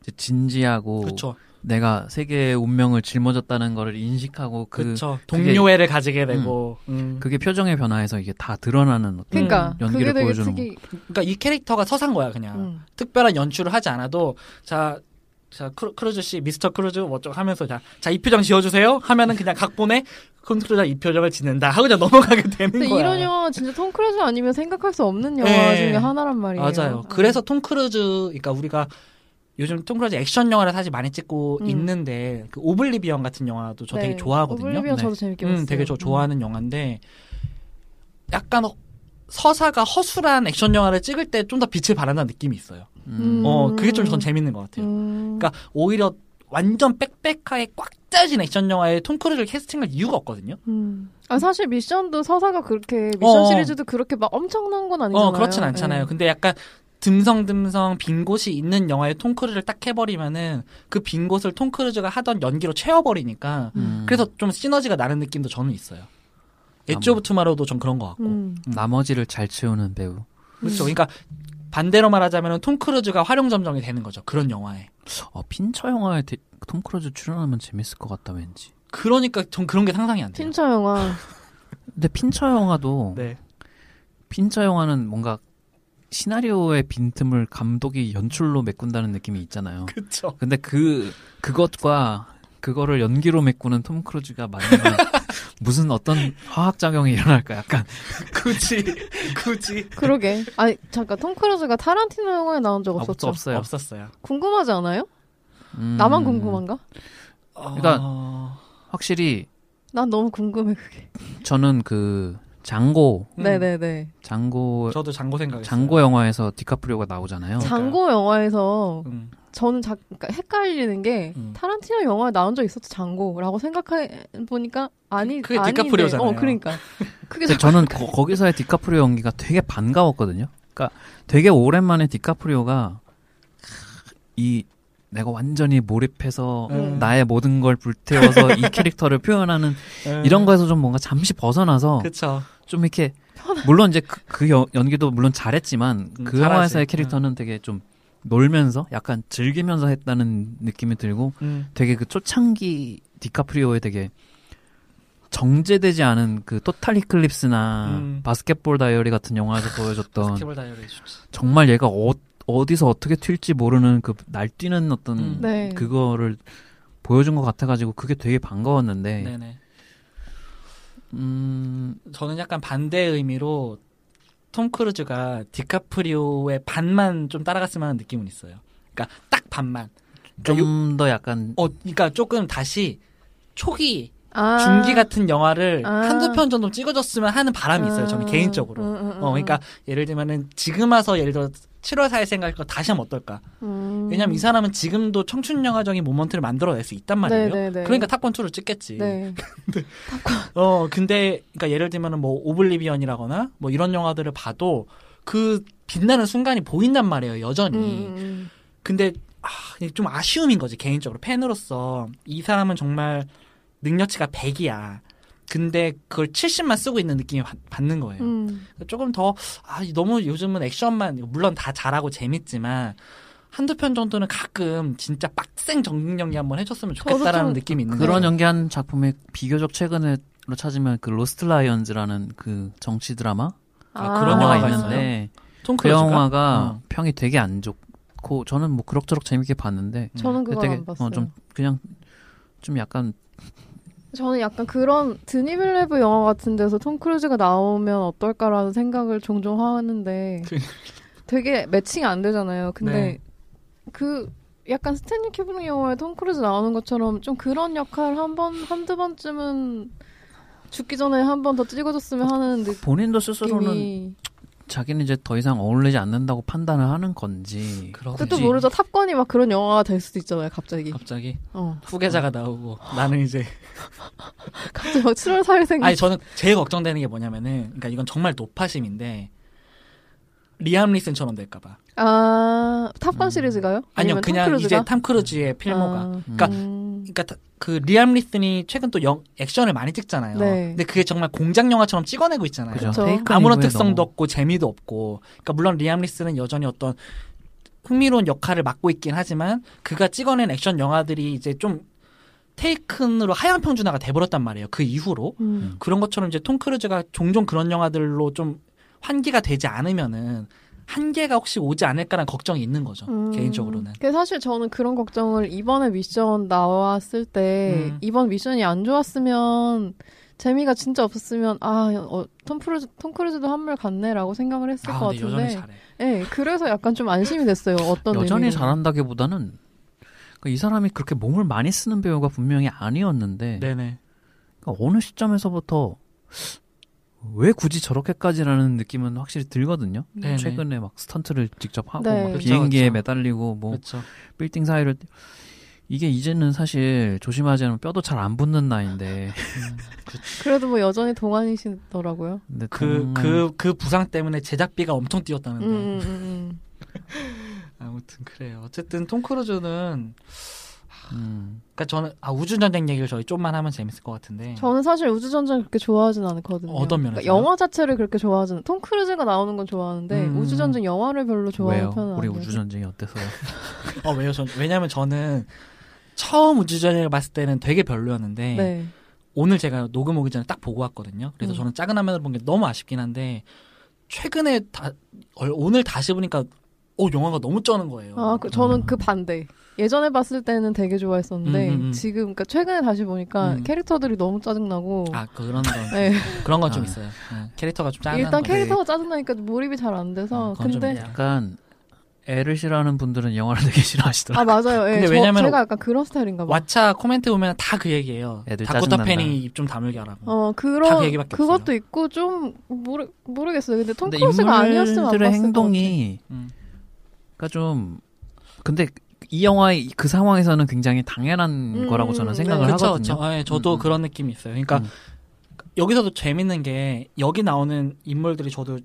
S4: 이제 진지하고
S3: 그렇죠,
S4: 내가 세계의 운명을 짊어졌다는 거를 인식하고 그. 그게-
S3: 동료애를 가지게 되고. 음.
S4: 그게 표정의 변화에서 이게 다 드러나는 어떤
S2: 그러니까
S4: 연기를
S2: 그게
S4: 보여주는
S2: 특이.
S3: 그러니까 이 캐릭터가 써 산 거야 그냥.
S2: 음.
S3: 특별한 연출을 하지 않아도 자 자 크루, 크루즈 씨 미스터 크루즈 뭐 좀 하면서 자, 자 이 표정 지어주세요 하면은 그냥 각본에 톰 크루즈가 이 표정을 짓는다 하고 그냥 넘어가게 되는
S2: 근데
S3: 거야.
S2: 이런 영화 진짜 톰 크루즈 아니면 생각할 수 없는 영화
S3: 네.
S2: 중에 하나란 말이에요.
S3: 맞아요. 그래서 톰 크루즈, 그러니까 우리가 요즘 톰 크루즈 액션 영화를 사실 많이 찍고
S2: 음.
S3: 있는데 그 오블리비언 같은 영화도 저
S2: 네.
S3: 되게 좋아하거든요.
S2: 오블리비언
S3: 네.
S2: 저도 재밌게 봤어요.
S3: 음, 되게 저 좋아하는 영화인데 약간 허- 서사가 허술한 액션 영화를 찍을 때 좀 더 빛을 발한다는 느낌이 있어요.
S2: 음.
S3: 어, 그게 좀 전 재밌는 것 같아요.
S2: 음.
S3: 그러니까 오히려 완전 빽빽하게 꽉 짜진 액션 영화에 톰 크루즈를 캐스팅할 이유가 없거든요.
S2: 음. 아, 사실 미션도 서사가 그렇게 미션
S3: 어.
S2: 시리즈도 그렇게 막 엄청난 건 아니잖아요.
S3: 어, 그렇진 않잖아요.
S2: 네.
S3: 근데 약간 듬성듬성 빈 곳이 있는 영화에 톰 크루즈를 딱 해버리면은 그 빈 곳을 톰 크루즈가 하던 연기로 채워버리니까
S4: 음.
S3: 그래서 좀 시너지가 나는 느낌도 저는 있어요. 엣지 오브 투마로우도 전 그런 것 같고.
S2: 음.
S4: 나머지를 잘 채우는 배우.
S3: 그렇죠. 그러니까 반대로 말하자면 톰 크루즈가 화룡점정이 되는 거죠. 그런 영화에.
S4: 어, 핀처 영화에 데- 톰 크루즈 출연하면 재밌을 것 같다 왠지.
S3: 그러니까 전 그런 게 상상이 안 돼요.
S2: 핀처 영화.
S4: 근데 핀처 영화도
S3: 네.
S4: 핀처 영화는 뭔가 시나리오의 빈틈을 감독이 연출로 메꾼다는 느낌이 있잖아요.
S3: 그렇죠.
S4: 근데 그 그것과 그거를 연기로 메꾸는 톰 크루즈가 만나면 무슨 어떤 화학 작용이 일어날까 약간
S3: 굳이 굳이
S2: 그러게. 아니, 잠깐, 톰 크루즈가 타란티노 영화에 나온 적
S4: 아,
S2: 없었죠?
S4: 없어요.
S3: 없었어요.
S2: 궁금하지 않아요?
S4: 음,
S2: 나만 궁금한가?
S4: 그러니까
S3: 어...
S4: 확실히
S2: 난 너무 궁금해, 그게.
S4: 저는 그 장고
S3: 음,
S2: 네네네.
S4: 장고
S3: 저도 장고 생각했어요.
S4: 장고 영화에서 디카프리오가 나오잖아요.
S2: 장고 영화에서
S3: 음.
S2: 저는 자, 그러니까 헷갈리는 게
S3: 음.
S2: 타란티노 영화에 나온 적 있었죠 장고라고 생각해 보니까 아니
S3: 그게
S2: 아닌데.
S3: 디카프리오잖아요.
S2: 어 그러니까 그게
S4: 저는 거기서의 디카프리오 연기가 되게 반가웠거든요. 그러니까 되게 오랜만에 디카프리오가 이 내가 완전히 몰입해서
S3: 음.
S4: 나의 모든 걸 불태워서 이 캐릭터를 표현하는
S3: 음.
S4: 이런 거에서 좀 뭔가 잠시 벗어나서
S3: 그쵸.
S4: 좀 이렇게 물론 이제 그, 그 연- 연기도 물론 잘했지만
S3: 음,
S4: 그
S3: 잘하지.
S4: 영화에서의 캐릭터는 되게 좀 놀면서 약간 즐기면서 했다는 느낌이 들고
S3: 음.
S4: 되게 그 초창기 디카프리오의 되게 정제되지 않은 그 토탈 이클립스나
S3: 음.
S4: 바스켓볼 다이어리 같은 영화에서 보여줬던. 정말 얘가 어, 어디서 어떻게 튈지 모르는 그 날뛰는 어떤
S3: 음.
S2: 네.
S4: 그거를 보여준 것 같아가지고 그게 되게 반가웠는데
S3: 네네.
S4: 음
S3: 저는 약간 반대의 의미로 톰 크루즈가 디카프리오의 반만 좀 따라갔으면 하는 느낌은 있어요. 그러니까 딱 반만. 그러니까 요-
S4: 좀더 약간
S3: 어, 그러니까 조금 다시 초기
S2: 아.
S3: 중기 같은 영화를
S2: 아.
S3: 한두 편 정도 찍어줬으면 하는 바람이 있어요. 저는
S2: 아.
S3: 개인적으로.
S2: 음, 음, 음,
S3: 어, 그러니까 예를 들면은 지금 와서 예를 들어 7월 4일 생각할 거 다시 하면 어떨까?
S2: 음.
S3: 왜냐면 이 사람은 지금도 청춘 영화적인 모먼트를 만들어낼 수 있단 말이에요.
S2: 네네네.
S3: 그러니까 탑건 2를 찍겠지.
S2: 네.
S3: 어, 근데 그러니까 예를 들면은 뭐 오블리비언이라거나 뭐 이런 영화들을 봐도 그 빛나는 순간이 보인단 말이에요. 여전히.
S2: 음, 음,
S3: 근데 아, 좀 아쉬움인 거지 개인적으로 팬으로서 이 사람은 정말 능력치가 100이야. 근데 그걸 70%만 쓰고 있는 느낌이 받- 받는 거예요.
S2: 음.
S3: 조금 더 아, 너무 요즘은 액션만 물론 다 잘하고 재밌지만 한두 편 정도는 가끔 진짜 빡센 정극 연기 한번 해줬으면 좋겠다라는
S2: 좀
S3: 느낌이 있는데
S4: 그런 연기한 작품이 비교적 최근에 로 찾으면 그 로스트 라이언즈라는 그 정치 드라마
S3: 아, 그런
S4: 영화가 있는데
S3: 톰
S4: 그? 영화가
S3: 어.
S4: 평이 되게 안 좋고 저는 뭐 그럭저럭 재밌게 봤는데
S2: 저는 그걸
S4: 되게
S2: 안 봤어요.
S4: 어, 좀 그냥 좀 약간
S2: 저는 약간 그런 드니 빌뇌브 영화 같은 데서 톰 크루즈가 나오면 어떨까라는 생각을 종종 하는데
S3: 그-
S2: 되게 매칭이 안 되잖아요. 근데
S3: 네.
S2: 그 약간 스탠리 큐브릭 영화에 톰 크루즈 나오는 것처럼 좀 그런 역할 한 번, 한두 번쯤은 죽기 전에 한 번 더 찍어줬으면 하는
S4: 본인도 스스로는
S2: 느낌이.
S4: 자기는 이제 더 이상 어울리지 않는다고 판단을 하는 건지.
S2: 그것도 모르죠. 탑건이 막 그런 영화가 될 수도 있잖아요, 갑자기.
S3: 갑자기
S2: 어.
S3: 후계자가 나오고 나는 이제
S2: 갑자기 막 7월 4일 생각.
S3: 아니 저는 제일 걱정되는 게 뭐냐면은 그러니까 이건 정말 노파심인데 리암 니슨처럼 될까봐
S2: 아, 탑건 시리즈가요?
S3: 음. 아니요
S2: 아니면 톰
S3: 그냥
S2: 크루즈가?
S3: 이제 톰 크루즈의 필모가
S2: 아,
S3: 그러니까
S2: 음.
S3: 그러니까 다- 그 리암 니슨이 최근 또 영, 액션을 많이 찍잖아요.
S2: 네.
S3: 근데 그게 정말 공장 영화처럼 찍어내고 있잖아요.
S4: 그죠. 테이큰
S3: 아무런 특성도
S4: 너무-
S3: 없고 재미도 없고. 그러니까 물론 리암 니슨은 여전히 어떤 흥미로운 역할을 맡고 있긴 하지만 그가 찍어낸 액션 영화들이 이제 좀 테이큰으로 하향 평준화가 돼버렸단 말이에요. 그 이후로
S2: 음.
S3: 그런 것처럼 이제 톰 크루즈가 종종 그런 영화들로 좀 환기가 되지 않으면은 한계가 혹시 오지 않을까라는 걱정이 있는 거죠.
S2: 음.
S3: 개인적으로는.
S2: 사실 저는 그런 걱정을 이번에 미션 나왔을 때
S3: 음.
S2: 이번 미션이 안 좋았으면 재미가 진짜 없었으면 아, 어, 톰 크루즈 톰 크루즈도 한물 갔네라고 생각을 했을
S3: 아,
S2: 것 같은데.
S3: 여전히 잘해.
S2: 예, 그래서 약간 좀 안심이 됐어요. 어떤
S4: 여전히
S2: 의미로.
S4: 잘한다기보다는 그러니까 이 사람이 그렇게 몸을 많이 쓰는 배우가 분명히 아니었는데
S3: 네네.
S4: 그러니까 어느 시점에서부터 왜 굳이 저렇게까지라는 느낌은 확실히 들거든요.
S3: 네네.
S4: 최근에 막 스턴트를 직접 하고
S2: 네.
S4: 막
S3: 그쵸,
S4: 비행기에
S3: 그쵸.
S4: 매달리고 뭐
S3: 그렇죠.
S4: 빌딩 사이를 이게 이제는 사실 조심하지 않으면 뼈도 잘 안 붙는 나이인데
S2: 그래도 뭐 여전히 동안이시더라고요.
S4: 근데
S3: 그,
S4: 정말
S3: 그, 그 부상 때문에 제작비가 엄청 뛰었다는데.
S2: 음, 음, 음,
S3: 아무튼 그래요. 어쨌든 톰 크루즈는,
S4: 음,
S3: 그니까 저는, 아, 우주전쟁 얘기를 저희 좀만 하면 재밌을 것 같은데.
S2: 음. 저는 사실 우주전쟁 그렇게 좋아하진 않거든요.
S3: 어떤 면에서요?
S2: 그러니까 영화 자체를 그렇게 좋아하진 톰 크루즈가 나오는 건 좋아하는데
S3: 음.
S2: 우주전쟁 영화를 별로 좋아하는
S4: 왜요?
S2: 편은
S4: 우리
S2: 아니에요.
S4: 우주 전쟁이 어때서요?
S3: 어, 왜요? 전, 왜냐면 저는 처음 우주전쟁을 봤을 때는 되게 별로였는데.
S2: 네.
S3: 오늘 제가 녹음 오기 전에 딱 보고 왔거든요. 그래서
S2: 음.
S3: 저는 작은 화면을 본게 너무 아쉽긴 한데, 최근에 다, 얼- 오늘 다시 보니까, 어, 영화가 너무 쩌는 거예요.
S2: 아, 그, 저는
S4: 음.
S2: 그 반대. 예전에 봤을 때는 되게 좋아했었는데
S3: 음, 음, 음.
S2: 지금 그러니까 최근에 다시 보니까
S3: 음.
S2: 캐릭터들이 너무 짜증나고
S3: 아, 그런 건,
S2: 네.
S3: 그런 건좀
S4: 아.
S3: 있어요. 네, 캐릭터가 좀 짠한
S2: 일단
S3: 거.
S2: 캐릭터가 짜증나니까 몰입이 잘 안 돼서
S3: 좀
S2: 근데.
S4: 약간 애를 싫어하는 분들은 영화를 되게 싫어하시더라고요.
S2: 아 맞아요. 예,
S3: 근데
S2: 저,
S3: 왜냐면
S2: 제가 약간 그런 스타일인가 봐.
S3: 왓챠 코멘트 보면 다 그 얘기예요.
S4: 애들
S3: 다코타
S4: 짜증난다.
S3: 패닝이 입좀 다물게 하라고.
S2: 어
S3: 다그
S2: 그런
S3: 얘기밖에
S2: 그것도
S3: 없어요.
S2: 있고 좀 모르 모르겠어요. 근데 톰
S4: 근데
S2: 크루즈가 아니었으면 안
S4: 인물들의
S2: 봤을
S4: 행동이
S3: 음.
S4: 그러니까 좀 근데 이 영화의 그 상황에서는 굉장히 당연한
S2: 음,
S4: 거라고 저는
S2: 네.
S4: 생각을
S3: 그쵸,
S4: 하거든요.
S3: 그쵸. 예, 저도
S4: 음, 음.
S3: 그런 느낌이 있어요. 그러니까
S4: 음.
S3: 여기서도 재밌는 게 여기 나오는 인물들이 저도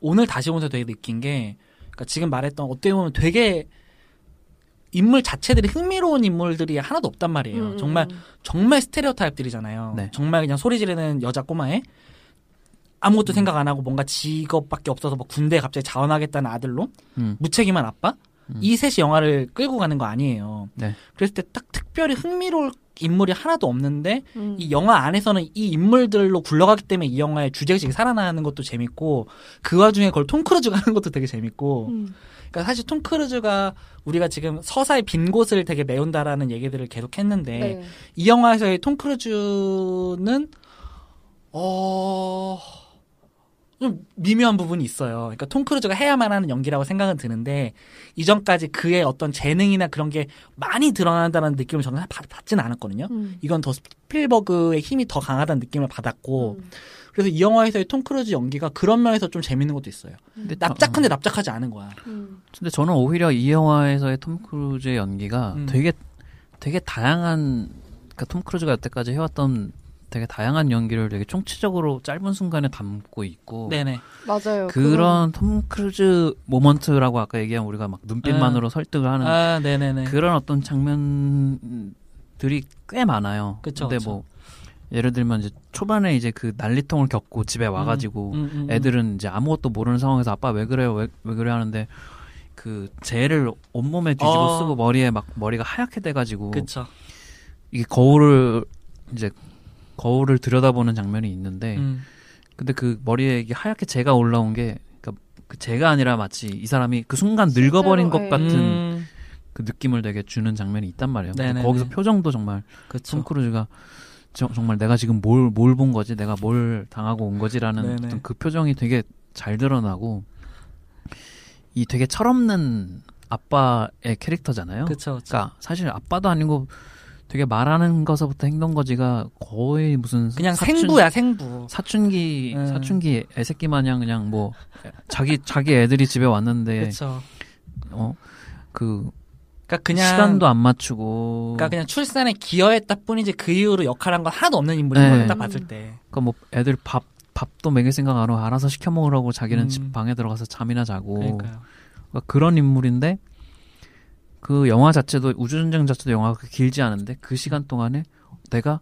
S3: 오늘 다시 보면서 되게 느낀 게 그러니까 지금 말했던 어떻게 보면 되게 인물 자체들이 흥미로운 인물들이 하나도 없단 말이에요.
S2: 음,
S3: 정말 정말 스테레오 타입들이잖아요.
S4: 네.
S3: 정말 그냥 소리 지르는 여자 꼬마애
S4: 음.
S3: 아무것도 생각 안 하고 뭔가 직업밖에 없어서 뭐 군대에 갑자기 자원하겠다는 아들로
S4: 음.
S3: 무책임한 아빠
S4: 음.
S3: 이 셋이 영화를 끌고 가는 거 아니에요.
S4: 네.
S3: 그랬을 때 딱 특별히 흥미로울 인물이 하나도 없는데
S2: 음.
S3: 이 영화 안에서는 이 인물들로 굴러가기 때문에 이 영화의 주제의식이 살아나는 것도 재밌고 그 와중에 그걸 톰 크루즈가 하는 것도 되게 재밌고
S2: 음.
S3: 그러니까 사실 톰 크루즈가 우리가 지금 서사의 빈 곳을 되게 메운다라는 얘기들을 계속 했는데
S2: 네.
S3: 이 영화에서의 톰 크루즈는 어. 좀 미묘한 부분이 있어요. 그러니까 톰 크루즈가 해야만 하는 연기라고 생각은 드는데 이전까지 그의 어떤 재능이나 그런 게 많이 드러난다는 느낌을 저는 받, 받지는 않았거든요.
S2: 음.
S3: 이건 더 스필버그의 힘이 더 강하다는 느낌을 받았고
S2: 음.
S3: 그래서 이 영화에서의 톰 크루즈 연기가 그런 면에서 좀 재밌는 것도 있어요.
S4: 근데
S3: 납작한데
S4: 저-
S3: 납작하지 않은 거야.
S2: 음.
S4: 근데 저는 오히려 이 영화에서의 톰 크루즈의 연기가
S3: 음.
S4: 되게 되게 다양한 그러니까 톰 크루즈가 여태까지 해왔던 되게 다양한 연기를 되게 총체적으로 짧은 순간에 담고 있고
S3: 네네.
S2: 맞아요.
S4: 그런 톰 크루즈 moment라고 아까 얘기한 우리가 막 눈빛만으로 설득을 하는
S3: 아, 네네네.
S4: 그런 어떤 장면들이 꽤 많아요.
S3: 그쵸,
S4: 근데
S3: 그쵸.
S4: 뭐 예를 들면 이제 초반에 이제 그 난리통을 겪고 집에 와가지고
S3: 음, 음, 음.
S4: 애들은 이제 아무것도 모르는 상황에서 아빠 왜 그래요 왜, 왜 그래 하는데 그 젤을 온몸에 뒤집어
S3: 어.
S4: 쓰고 머리에 막 머리가 하얗게 돼가지고
S3: 그쵸.
S4: 이게 거울을 이제 거울을 들여다보는 장면이 있는데
S3: 음.
S4: 근데 그 머리에 이게 하얗게 재가 올라온 게 그러니까 그 재가 아니라 마치 이 사람이 그 순간 늙어버린 것
S2: 예.
S4: 같은
S3: 음,
S4: 그 느낌을 되게 주는 장면이 있단 말이에요. 거기서 표정도 정말
S3: 그쵸.
S4: 톰 크루즈가 저- 정말 내가 지금 뭘 뭘 본 거지, 내가 뭘 당하고 온 거지라는
S3: 네네.
S4: 어떤 그 표정이 되게 잘 드러나고 이 되게 철없는 아빠의 캐릭터잖아요.
S3: 그쵸. 그쵸.
S4: 그러니까 사실 아빠도 아니고 되게 말하는 것서부터 행동 거지가 거의 무슨
S3: 그냥
S4: 사춘-
S3: 생부야, 생부.
S4: 사춘기
S3: 음.
S4: 사춘기 애새끼 마냥 그냥 뭐 자기 자기 애들이 집에 왔는데
S3: 그쵸.
S4: 어 그
S3: 그러니까 그냥
S4: 시간도 안 맞추고
S3: 그러니까 그냥 출산에 기여했다 뿐이지 그 이후로 역할한 건 하나도 없는 인물인
S4: 네.
S3: 거예요. 딱 봤을 때.
S4: 그러니까 뭐 애들 밥 밥도 먹일 생각 안 하고 알아서 시켜 먹으라고 자기는
S3: 음.
S4: 집 방에 들어가서 잠이나 자고
S3: 그러니까요.
S4: 그러니까 그런 인물인데 그 영화 자체도 우주전쟁 자체도 영화가 그렇게 길지 않은데 그 시간 동안에 내가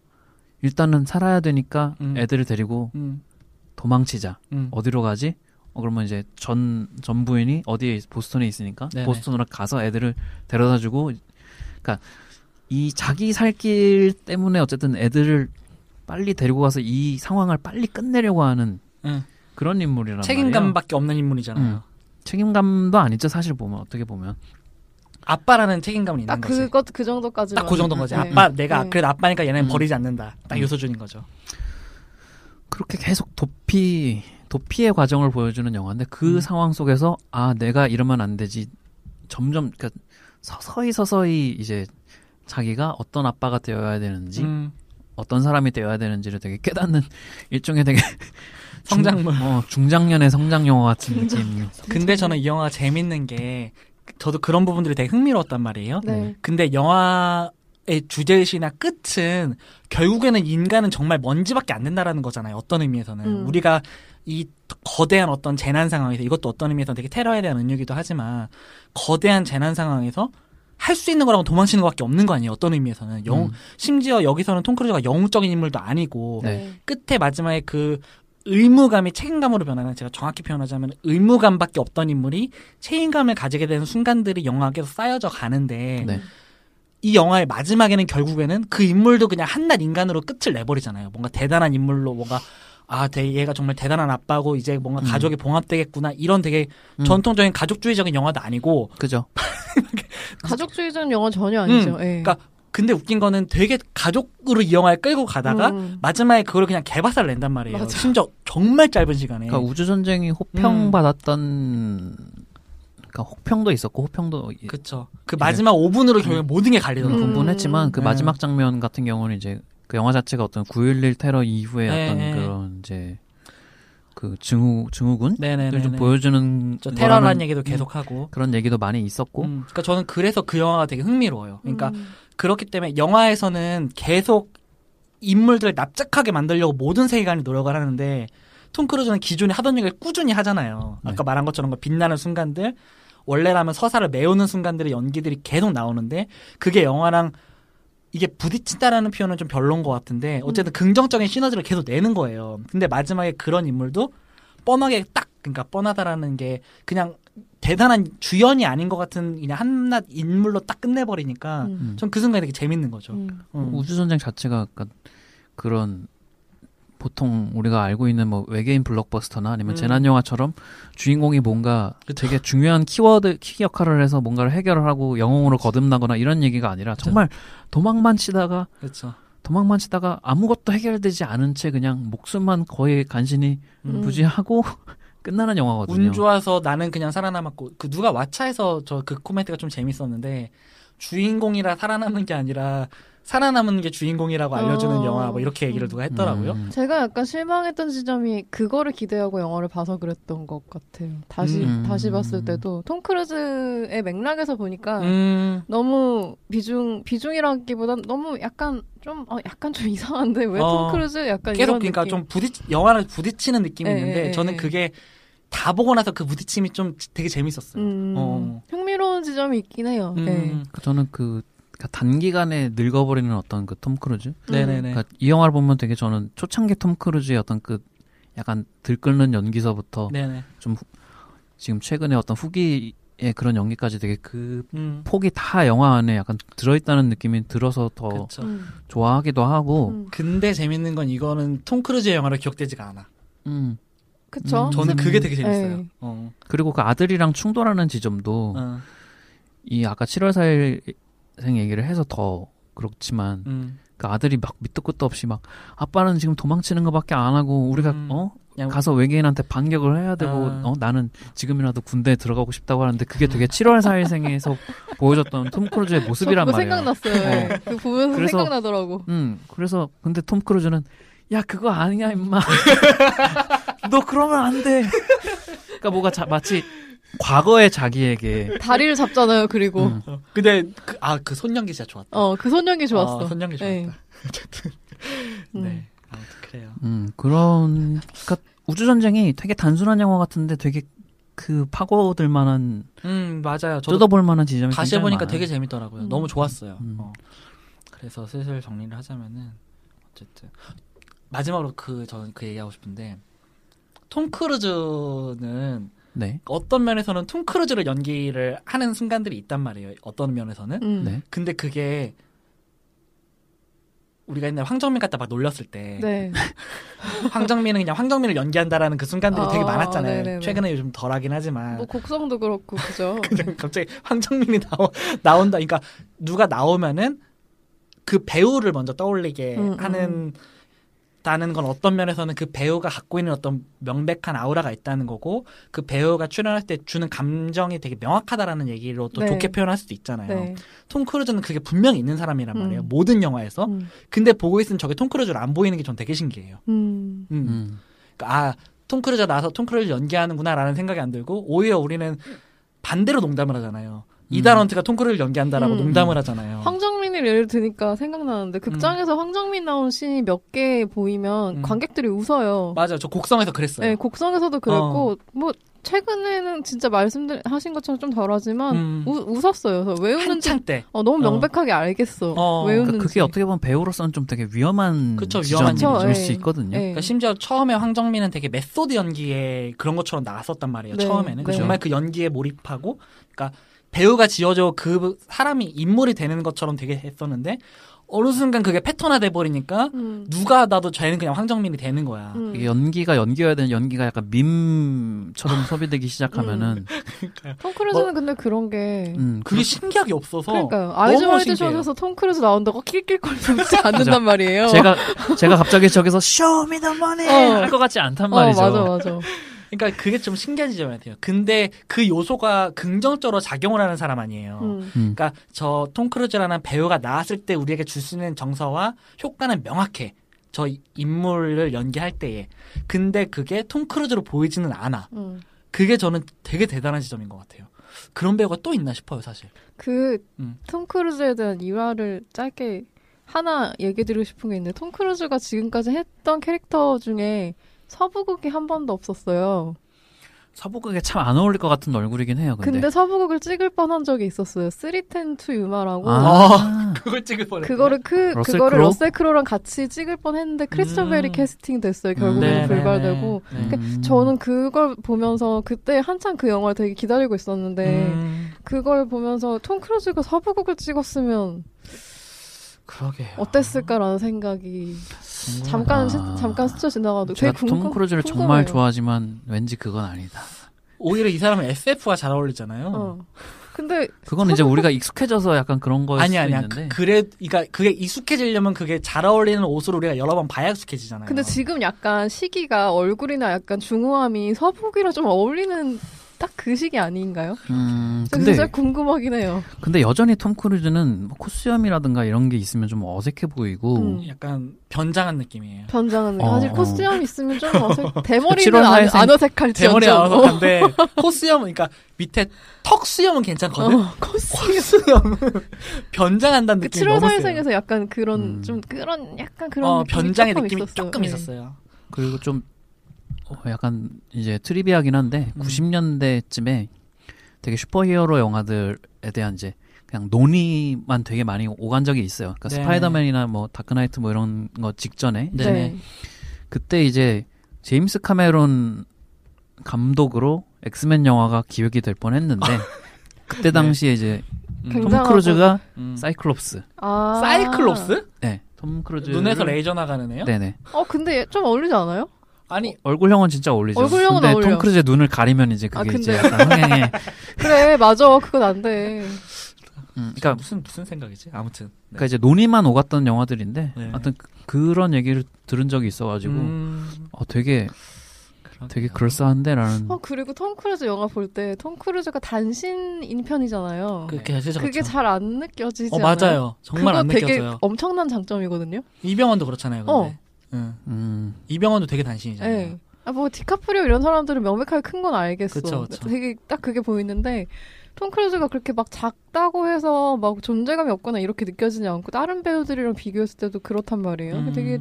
S4: 일단은 살아야 되니까
S3: 음.
S4: 애들을 데리고
S3: 음,
S4: 도망치자
S3: 음.
S4: 어디로 가지? 어 그러면 이제 전 전 부인이 어디에 있- 보스턴에 있으니까
S3: 네네.
S4: 보스턴으로 가서 애들을 데려다주고 그러니까 이 자기 살 길 때문에 어쨌든 애들을 빨리 데리고 가서 이 상황을 빨리 끝내려고 하는
S3: 응.
S4: 그런 인물이란 말이에요.
S3: 책임감밖에 없는 인물이잖아요.
S4: 음. 책임감도 아니죠 사실 보면 어떻게 보면
S3: 아빠라는 책임감은 있는
S2: 딱
S3: 거지.
S2: 그것 그 정도까지.
S3: 딱 그 정도인 거지.
S2: 네.
S3: 아빠 내가
S2: 네.
S3: 그래도 아빠니까 얘는
S4: 음.
S3: 버리지 않는다. 딱
S4: 음.
S3: 요소준인 거죠.
S4: 그렇게 계속 도피 도피의 과정을 보여주는 영화인데 그
S3: 음.
S4: 상황 속에서 아 내가 이러면 안 되지 점점 그러니까 서서히 서서히 이제 자기가 어떤 아빠가 되어야 되는지
S3: 음,
S4: 어떤 사람이 되어야 되는지를 되게 깨닫는 일종의 되게
S3: 성장물.
S4: 중, 어, 중장년의 성장 영화 같은 느낌.
S3: 근데 저는 이 영화가 재밌는 게 저도 그런 부분들이 되게 흥미로웠단 말이에요.
S2: 네.
S3: 근데 영화 의 주제의식이나 끝은 결국에는 인간은 정말 먼지밖에 안 된다라는 거잖아요. 어떤 의미에서는
S2: 음.
S3: 우리가 이 거대한 어떤 재난 상황에서 이것도 어떤 의미에서 되게 테러에 대한 은유기도 하지만 거대한 재난 상황에서 할 수 있는 거라고 도망치는 것밖에 없는 거 아니에요. 어떤 의미에서는 영
S4: 음.
S3: 심지어 여기서는 톰 크루즈가 영웅적인 인물도 아니고
S4: 네.
S3: 끝에 마지막에 그 의무감이 책임감으로 변하는 제가 정확히 표현하자면 의무감밖에 없던 인물이 책임감을 가지게 되는 순간들이 영화가 계속 쌓여져 가는데
S4: 네.
S3: 이 영화의 마지막에는 결국에는 그 인물도 그냥 한낱 인간으로 끝을 내버리잖아요. 뭔가 대단한 인물로 뭔가 아, 대- 얘가 정말 대단한 아빠고 이제 뭔가
S4: 음.
S3: 가족이 봉합되겠구나 이런 되게
S4: 음.
S3: 전통적인 가족주의적인 영화도 아니고
S4: 그죠.
S2: 가족주의적인 영화 전혀 아니죠.
S3: 음,
S2: 예.
S3: 그러니까 근데 웃긴 거는 되게 가족으로 이 영화를 끌고 가다가
S2: 음.
S3: 마지막에 그걸 그냥 개박살 낸단 말이에요.
S2: 맞아.
S3: 심지어 정말 짧은 시간에.
S4: 그러니까 우주 전쟁이 호평 받았던 그러니까 혹평도 있었고 호평도 이-
S3: 그쵸. 그 마지막 5분으로 결국 엔 모든 게 갈리더라고요.
S2: 음.
S4: 분분했지만 그
S3: 네.
S4: 마지막 장면 같은 경우는 이제 그 영화 자체가 어떤 9.11 테러 이후에
S3: 네,
S4: 어떤
S3: 네.
S4: 그런 이제 그 증후 증후군을
S3: 네네네.
S4: 좀 보여주는
S3: 저 테러라는 얘기도 계속하고.
S4: 그런 얘기도 많이 있었고
S3: 음, 그러니까 저는 그래서 그 영화가 되게 흥미로워요. 그러니까
S2: 음.
S3: 그렇기 때문에 영화에서는 계속 인물들을 납작하게 만들려고 모든 세계관이 노력을 하는데 톰 크루즈는 기존에 하던 얘기를 꾸준히 하잖아요.
S4: 네.
S3: 아까 말한 것처럼 그 빛나는 순간들, 원래라면 서사를 메우는 순간들의 연기들이 계속 나오는데 그게 영화랑 이게 부딪힌다라는 표현은 좀 별론 것 같은데 어쨌든 긍정적인 시너지를 계속 내는 거예요. 근데 마지막에 그런 인물도 뻔하게 딱 그러니까 뻔하다라는 게 그냥 대단한 주연이 아닌 것 같은 그냥 한낱 인물로 딱 끝내버리니까
S2: 음.
S3: 전그 순간이 되게 재밌는 거죠.
S2: 음.
S3: 음.
S4: 우주 전쟁 자체가 그러니까 그런 보통 우리가 알고 있는 뭐 외계인 블록버스터나 아니면
S3: 음.
S4: 재난 영화처럼 주인공이 뭔가
S3: 그쵸.
S4: 되게 중요한 키워드 키 역할을 해서 뭔가를 해결을 하고 영웅으로 거듭나거나 이런 얘기가 아니라 정말 도망만 치다가
S3: 그렇죠.
S4: 도망만 치다가 아무것도 해결되지 않은 채 그냥 목숨만 거의 간신히
S3: 음.
S4: 부지하고 끝나는 영화거든요.
S3: 운 좋아서 나는 그냥 살아남았고 그 누가 왓챠에서 저 그 코멘트가 좀 재밌었는데 주인공이라 살아남는 게 아니라 살아남은 게 주인공이라고 알려주는
S2: 어.
S3: 영화 뭐 이렇게 얘기를 누가 했더라고요.
S4: 음.
S2: 제가 약간 실망했던 지점이 그거를 기대하고 영화를 봐서 그랬던 것 같아요. 다시
S4: 음.
S2: 다시 봤을 때도 톰 크루즈의 맥락에서 보니까
S3: 음.
S2: 너무 비중 비중이라기보단 너무 약간 좀 어, 약간 좀 이상한데 왜 톰
S3: 어.
S2: 크루즈 약간
S3: 계속
S2: 이런
S3: 그러니까
S2: 느낌.
S3: 좀 부딪 영화를 부딪히는 느낌이
S2: 예,
S3: 있는데
S2: 예,
S3: 저는
S2: 예.
S3: 그게 다 보고 나서 그 부딪힘이 좀 되게 재밌었어요.
S2: 음,
S3: 어.
S2: 흥미로운 지점이 있긴 해요.
S3: 음.
S2: 네.
S4: 저는 그 그러니까 단기간에 늙어버리는 어떤 그 톰 크루즈.
S3: 네네네.
S4: 그러니까 이 영화를 보면 되게 저는 초창기 톰 크루즈의 어떤 그 약간 들끓는 연기서부터
S3: 네네.
S4: 지금 최근에 어떤 후기의 그런 연기까지 되게 그
S3: 음.
S4: 폭이 다 영화 안에 약간 들어있다는 느낌이 들어서 더.
S2: 음.
S4: 좋아하기도 하고,
S2: 음.
S3: 근데 재밌는 건 이거는 톰 크루즈의 영화로 기억되지가 않아.
S4: 음.
S2: 그쵸?
S4: 음.
S3: 저는 그게 되게 재밌어요.
S2: 네.
S3: 어.
S4: 그리고 그 아들이랑 충돌하는 지점도
S3: 어.
S4: 이 아까 7월 4일생 얘기를 해서 더 그렇지만
S3: 음.
S4: 그 아들이 막 밑도 끝도 없이 막 아빠는 지금 도망치는 것밖에 안 하고 우리가
S3: 음.
S4: 어
S3: 그냥
S4: 가서 외계인한테 반격을 해야 되고
S3: 아.
S4: 어 나는 지금이라도 군대에 들어가고 싶다고 하는데 그게 되게 7월 4일생에서 보여줬던 톰 크루즈의
S2: 저
S4: 모습이란 말이에요.
S2: 생각났어요. 네. 그 보면서
S4: 그래서-
S2: 생각나더라고.
S4: 음 그래서 근데 톰 크루즈는 야 그거 아니야 임마 너 그러면 안 돼. 그러니까 뭐가 자, 마치 과거의 자기에게
S2: 다리를 잡잖아요. 그리고
S4: 음,
S3: 어. 근데 그, 아, 그 손연기 진짜 좋았다.
S2: 어그 손연기 좋았어.
S3: 어, 손연기 좋았다.
S2: 네.
S3: 어쨌든.
S2: 음.
S3: 네. 아무튼 그래요.
S4: 음 그런 그러니까 우주 전쟁이 되게 단순한 영화 같은데 되게 그 파고들 만한
S3: 음, 맞아요.
S4: 뜯어볼 만한 지점이
S3: 다시 해보니까
S4: 많아요.
S3: 되게 재밌더라고요.
S2: 음.
S3: 너무 좋았어요.
S4: 음.
S3: 어. 그래서 슬슬 정리를 하자면은 어쨌든 마지막으로 그 저는 그 얘기하고 싶은데 톰 크루즈는
S4: 네.
S3: 어떤 면에서는 톰 크루즈를 연기를 하는 순간들이 있단 말이에요. 어떤 면에서는.
S2: 음.
S4: 네.
S3: 근데 그게 우리가 옛날 황정민 갖다 막 놀렸을 때
S2: 네.
S3: 황정민은 그냥 황정민을 연기한다라는 그 순간들이 되게
S2: 아,
S3: 많았잖아요.
S2: 네네네.
S3: 최근에 요즘 덜하긴 하지만
S2: 뭐 곡성도 그렇고 그죠.
S3: 그냥 갑자기 황정민이 나오, 나온다. 그러니까 누가 나오면은 그 배우를 먼저 떠올리게
S2: 음, 음,
S3: 하는 다는 건 어떤 면에서는 그 배우가 갖고 있는 어떤 명백한 아우라가 있다는 거고 그 배우가 출연할 때 주는 감정이 되게 명확하다라는 얘기로 또
S2: 네.
S3: 좋게 표현할 수도 있잖아요.
S2: 네.
S3: 톰 크루즈는 그게 분명히 있는 사람이란 말이에요.
S2: 음.
S3: 모든 영화에서.
S2: 음.
S3: 근데 보고 있으면 저게 톰 크루즈로 안 보이는 게 전 되게 신기해요.
S2: 음.
S3: 음.
S4: 음.
S3: 그러니까 아, 톰 크루즈가 나와서 톰 크루즈 연기하는구나라는 생각이 안 들고 오히려 우리는 반대로 농담을 하잖아요. 이단 헌트가 톰 크루즈를 연기한다라고
S2: 음.
S3: 농담을 하잖아요.
S2: 황정민을 예를 드니까 생각나는데 극장에서 황정민 나온 씬이 몇 개 보이면
S3: 음.
S2: 관객들이 웃어요.
S3: 맞아요. 저 곡성에서 그랬어요.
S2: 네, 곡성에서도 그랬고 뭐 최근에는 진짜 말씀하신 것처럼 좀 덜하지만
S3: 음.
S2: 우- 웃었어요. 그래서 왜 웃는지
S3: 때.
S2: 어, 너무
S3: 어.
S2: 명백하게 알겠어.
S3: 어.
S2: 왜 웃는지.
S4: 그러니까 그게 어떻게 보면 배우로서는 좀 되게 위험한
S3: 그쵸, 위험한
S4: 지점일
S2: 일이죠.
S4: 수
S2: 예.
S4: 있거든요.
S2: 예.
S3: 그러니까 심지어 처음에 황정민은 되게 메소드 연기에 그런 것처럼 나왔었단 말이에요.
S2: 네,
S3: 처음에는 그
S2: 네.
S3: 정말 그 연기에 몰입하고, 그러니까 배우가 지워져 그 사람이 인물이 되는 것처럼 되게 했었는데 어느 순간 그게 패턴화 돼 버리니까
S2: 음.
S3: 누가 나도 쟤는 그냥 황정민이 되는 거야.
S2: 음.
S4: 이게 연기가 연기여야 되는 연기가 약간 밈처럼 소비되기 시작하면은
S2: 톰 크루즈는 근데 그런 게
S4: 음,
S3: 그게 신기하게 없어서.
S2: 그러니까요. 아이즈
S3: 너무
S2: 와이드
S3: 신기해요.
S2: 샷에서 톰 크루즈 나온다고 낄낄거리지 않는단 말이에요.
S4: 제가 제가 갑자기 저기서 쇼미 더 머니
S2: 어.
S4: 할 것 같지 않단
S2: 어,
S4: 말이죠.
S2: 맞아, 맞아.
S3: 그러니까 그게 좀 신기한 지점이 같아요. 근데 그 요소가 긍정적으로 작용을 하는 사람 아니에요.
S2: 음.
S4: 음.
S3: 그러니까 저 톰 크루즈라는 배우가 나왔을 때 우리에게 줄 수 있는 정서와 효과는 명확해. 저 인물을 연기할 때에. 근데 그게 톰 크루즈로 보이지는 않아.
S2: 음.
S3: 그게 저는 되게 대단한 지점인 것 같아요. 그런 배우가 또 있나 싶어요, 사실.
S2: 그,
S3: 음.
S2: 톰 크루즈에 대한 일화를 짧게 하나 얘기 드리고 싶은 게 있는데, 톰 크루즈가 지금까지 했던 캐릭터 중에 서부극이 한 번도 없었어요.
S4: 서부극에 참 안 어울릴 것 같은 얼굴이긴 해요.
S2: 근데,
S4: 근데,
S2: 서부극을 찍을 뻔한 적이 있었어요. 310 to Yuma라고.
S4: 아,
S3: 그걸 찍을 뻔했
S2: 그거를 그
S4: 러셀
S2: 그거를
S4: 크로우?
S2: 러셀 크로랑 같이 찍을 뻔했는데 크리스천
S3: 음.
S2: 베일이 캐스팅 됐어요.
S4: 음.
S2: 결국에는
S3: 네네네.
S2: 불발되고.
S3: 네.
S2: 그러니까
S4: 음.
S2: 저는 그걸 보면서 그때 한창 그 영화를 되게 기다리고 있었는데
S3: 음,
S2: 그걸 보면서 톰 크루즈가 서부극을 찍었으면
S3: 그러게요.
S2: 어땠을까라는 생각이 잠깐 시-
S4: 아.
S2: 잠깐 스쳐 지나가도
S4: 제가 톰 크루즈를
S2: 궁금해요.
S4: 정말 좋아하지만 왠지 그건 아니다.
S3: 오히려 이 사람은 SF가 잘 어울리잖아요.
S2: 어. 근데
S4: 그건 이제 우리가 익숙해져서 약간 그런 거일
S3: 아니
S4: 수도
S3: 아니야.
S4: 있는데.
S3: 그, 래 그러니까 그게 익숙해지려면 그게 잘 어울리는 옷을 우리가 여러 번 봐야 익숙해지잖아요.
S2: 근데 지금 약간 시기가 얼굴이나 약간 중후함이 서부극이랑 좀 어울리는 딱 그 시기 아닌가요?
S4: 음,
S2: 저
S4: 근데
S2: 진짜 궁금하긴 해요.
S4: 근데 여전히 톰 크루즈는 뭐 코스염이라든가 이런 게 있으면 좀 어색해 보이고
S2: 음.
S3: 약간 변장한 느낌이에요.
S2: 변장은
S4: 어,
S2: 사실
S4: 어.
S2: 코스염 있으면 좀 어색. 대머리는 안, 안 어색할지
S3: 대머리
S2: 어쩜.
S3: 아웃한데 코수염은 그러니까 밑에 턱 수염은 괜찮거든.
S2: 어, 코스염.
S3: 코수염은 변장한다는
S2: 그
S3: 느낌이
S2: 7월
S3: 너무 세요.
S2: 사회생에서 약간 그런
S4: 음.
S2: 좀 그런 약간 그런
S3: 어,
S2: 느낌이
S3: 변장의
S2: 조금
S3: 느낌이
S2: 있었어요.
S3: 조금
S2: 네.
S3: 있었어요.
S4: 그리고 좀 어, 약간 이제 트리비아긴 한데
S3: 음.
S4: 90년대쯤에 되게 슈퍼히어로 영화들에 대한 이제 그냥 논의만 되게 많이 오간 적이 있어요. 그러니까
S3: 네네.
S4: 스파이더맨이나 뭐 다크나이트 뭐 이런 거 직전에
S3: 네네.
S2: 네.
S4: 그때 이제 제임스 카메론 감독으로 엑스맨 영화가 기획이 될 뻔했는데 그때 당시에 이제
S3: 음.
S4: 톰
S2: 굉장하고-
S4: 크루즈가
S3: 음.
S4: 사이클롭스,
S2: 아.
S3: 사이클롭스?
S4: 네, 톰 크루즈
S3: 눈에서 레이저 나가는 애요?
S4: 네네
S2: 어 근데 좀 어울리지 않아요?
S3: 아니
S4: 얼굴형은 진짜 어울리죠.
S2: 얼굴형은
S4: 근데
S2: 어울려.
S4: 톰 크루즈의 눈을 가리면 이제 그게
S2: 아, 근데-
S4: 이제 약간 흥행에
S2: 그래 맞아 그건 안 돼.
S4: 음, 그러니까
S3: 무슨 무슨 생각이지? 아무튼. 네.
S4: 그러니까 이제 논의만 오갔던 영화들인데
S3: 네.
S4: 하여튼 그, 런 얘기를 들은 적이 있어가지고
S3: 음,
S4: 어, 되게
S3: 그러게요.
S4: 되게 그럴싸한데라는
S2: 어 그리고 톰 크루즈 영화 볼 때 톰 크루즈가 단신인 편이잖아요.
S3: 그게 그렇죠.
S2: 그게 잘 안 느껴지지
S3: 어
S2: 않아요?
S3: 맞아요. 정말 안
S2: 되게
S3: 느껴져요.
S2: 엄청난 장점이거든요.
S3: 이병헌도 그렇잖아요. 근데.
S2: 어.
S3: 응.
S4: 음,
S3: 이병헌도 되게 단신이잖아요.
S2: 네. 아, 뭐, 디카프리오 이런 사람들은 명백하게 큰 건 알겠어.
S3: 그쵸, 그쵸.
S2: 되게 딱 그게 보이는데, 톰 크루즈가 그렇게 막 작다고 해서 막 존재감이 없거나 이렇게 느껴지지 않고, 다른 배우들이랑 비교했을 때도 그렇단 말이에요.
S3: 음,
S2: 되게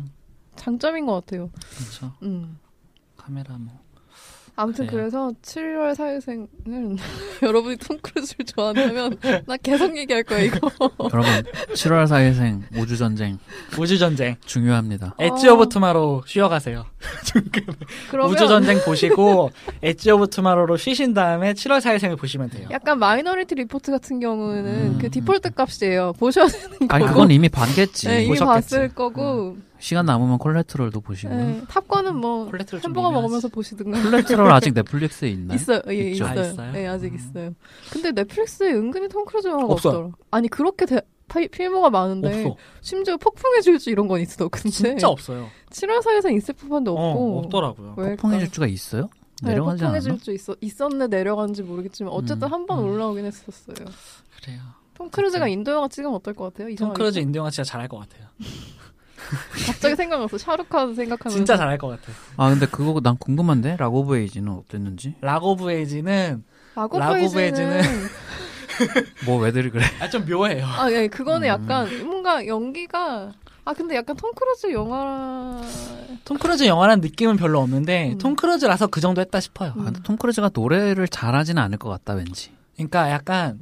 S2: 장점인 것 같아요.
S3: 그렇죠.
S2: 음.
S3: 카메라 뭐.
S2: 아무튼
S4: 그래요.
S2: 그래서 7월 4일생은 여러분이 톰 크루즈를 좋아한다면 나 계속 얘기할 거야 이거.
S4: 여러분 7월 4일생 우주 전쟁
S3: 우주 전쟁.
S4: 중요합니다.
S3: 엣지 오브 투마로우 쉬어가세요.
S2: 그러면
S3: 우주 전쟁 보시고 엣지 오브 투마로우로 쉬신 다음에 7월 4일생을 보시면 돼요.
S2: 약간 마이너리티 리포트 같은 경우는
S4: 음,
S2: 그 디폴트 값이에요. 보셔야 되는 거고.
S4: 아니 그건 이미 봤겠지.
S2: 네, 이미
S3: 보셨겠지.
S2: 봤을 거고.
S4: 시간 남으면 콜레트럴도 보시고.
S2: 네, 탑건은 뭐 햄버거. 먹으면서 보시든가.
S4: 콜레트럴 아직 넷플릭스에 있나요?
S2: 있어요. 예,
S4: 있죠.
S2: 있어요.
S3: 아, 있어요?
S2: 네, 아직
S3: 음.
S2: 있어요. 근데 넷플릭스에 은근히 톰 크루즈 영화가
S3: 없어요.
S2: 없더라. 아니 그렇게 대, 파- 필모가 많은데
S3: 없어.
S2: 심지어 폭풍의 질주 이런 건 있어. 근데
S3: 진짜 없어요.
S2: 7월 4일생 있을 법한도
S3: 어,
S2: 없고.
S3: 없더라고요.
S2: 왜일까?
S4: 폭풍의 질주가 있어요?
S2: 네,
S4: 내려가지
S2: 폭풍의
S4: 않았나?
S2: 질주 있어, 있었네 내려간지 모르겠지만 어쨌든
S4: 음,
S2: 한번
S3: 음.
S2: 올라오긴 했었어요.
S3: 그래요.
S2: 톰 크루즈가 인도 영화 찍으면 어떨 것 같아요?
S3: 톰. 크루즈 인도 영화 진짜 잘할 것 같아요.
S2: 갑자기 생각났어. 샤룩칸 생각하면서.
S3: 진짜 잘할 것 같아요.
S4: 아 근데 그거 난 궁금한데 락 오브 에이지는 어땠는지?
S3: 락 오브 에이지는
S2: 라고
S3: 라고
S2: 보이지는
S4: 뭐 왜들 그래?
S3: 아, 좀 묘해요.
S2: 아, 예, 그거는
S4: 음.
S2: 약간 뭔가 연기가 아 근데 약간 톰 크루즈 영화
S3: 톰 크루즈 영화라는 느낌은 별로 없는데
S2: 음.
S3: 톰 크루즈라서 그 정도 했다 싶어요.
S2: 음.
S4: 아, 근데 톰 크루즈가 노래를 잘하지는 않을 것 같다 왠지.
S3: 그러니까 약간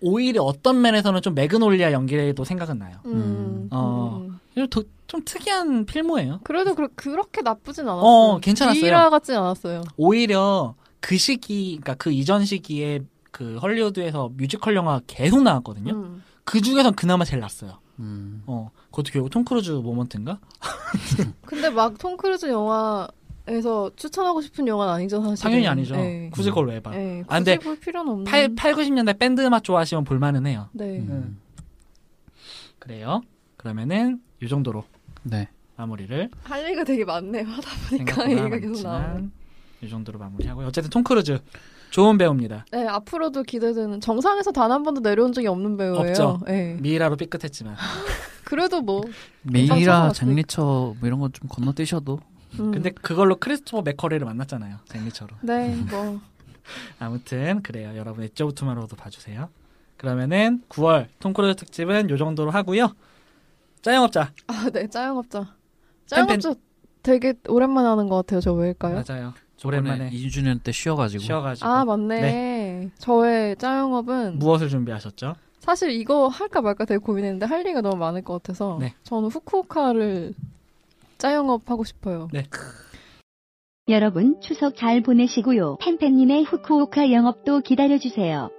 S3: 오히려 어떤 면에서는 좀 매그놀리아 연기도 생각은 나요.
S2: 음,
S3: 어.
S2: 음.
S3: 좀, 더- 좀 특이한 필모예요.
S2: 그래도 그, 그렇게 나쁘진 않았어요.
S3: 어, 괜찮았어요.
S2: 미라 같진 않았어요.
S3: 오히려 그 시기, 그러니까 그 이전 시기에 그 헐리우드에서 뮤지컬 영화 계속 나왔거든요.
S2: 음.
S3: 그 중에선 그나마 제일 낫어요.
S4: 음.
S3: 어, 그것도 결국 톰 크루즈 moment인가?
S2: 근데 막 톰 크루즈 영화에서 추천하고 싶은 영화는 아니죠 사실.
S3: 당연히 아니죠.
S2: 네.
S3: 굳이 그걸 왜 봐.
S2: 네, 굳이
S3: 아, 근데
S2: 볼 필요는 없는.
S3: 8, 8, 90년대 밴드 음악 좋아하시면 볼만은 해요.
S2: 네.
S4: 음.
S3: 그래요. 그러면은 이 정도로
S4: 네.
S3: 마무리를
S2: 할 얘기가 되게 많네요. 하다 보니까 얘기가 계속.
S3: 많지만 이 정도로 마무리하고요. 어쨌든 톰 크루즈 좋은 배우입니다.
S2: 네, 앞으로도 기대되는 정상에서 단 한 번도 내려온 적이 없는 배우예요.
S3: 없죠.
S2: 네.
S3: 미이라로 삐끗했지만
S2: 그래도 뭐. 상처가
S4: 잭리처 뭐 이런 거 좀 건너뛰셔도
S2: 음.
S3: 근데 그걸로 크리스토퍼 맥커리를 만났잖아요. 잭리처로.
S2: 네, 뭐.
S3: 아무튼 그래요. 여러분 엣지 오브 투마로우도 봐주세요. 그러면은 9월 톰 크루즈 특집은 요 정도로 하고요. 짜영업자
S2: 아, 네, 짜영업자. 짜영업자 되게 오랜만에 하는 것 같아요. 저 왜일까요?
S3: 맞아요.
S4: 오랜만에
S3: 오랜만에
S4: 2주년 때 쉬어가지고
S3: 쉬어가지고
S2: 아, 맞네. 저의 짜영업은
S3: 무엇을 준비하셨죠?
S2: 사실 이거 할까 말까 되게 고민했는데 할 얘기가 너무 많을 것 같아서
S3: 네.
S2: 저는 후쿠오카를 짜영업 하고 싶어요.
S5: 여러분 추석 잘 보내시고요. 팬팬님의 후쿠오카 영업도 기다려주세요.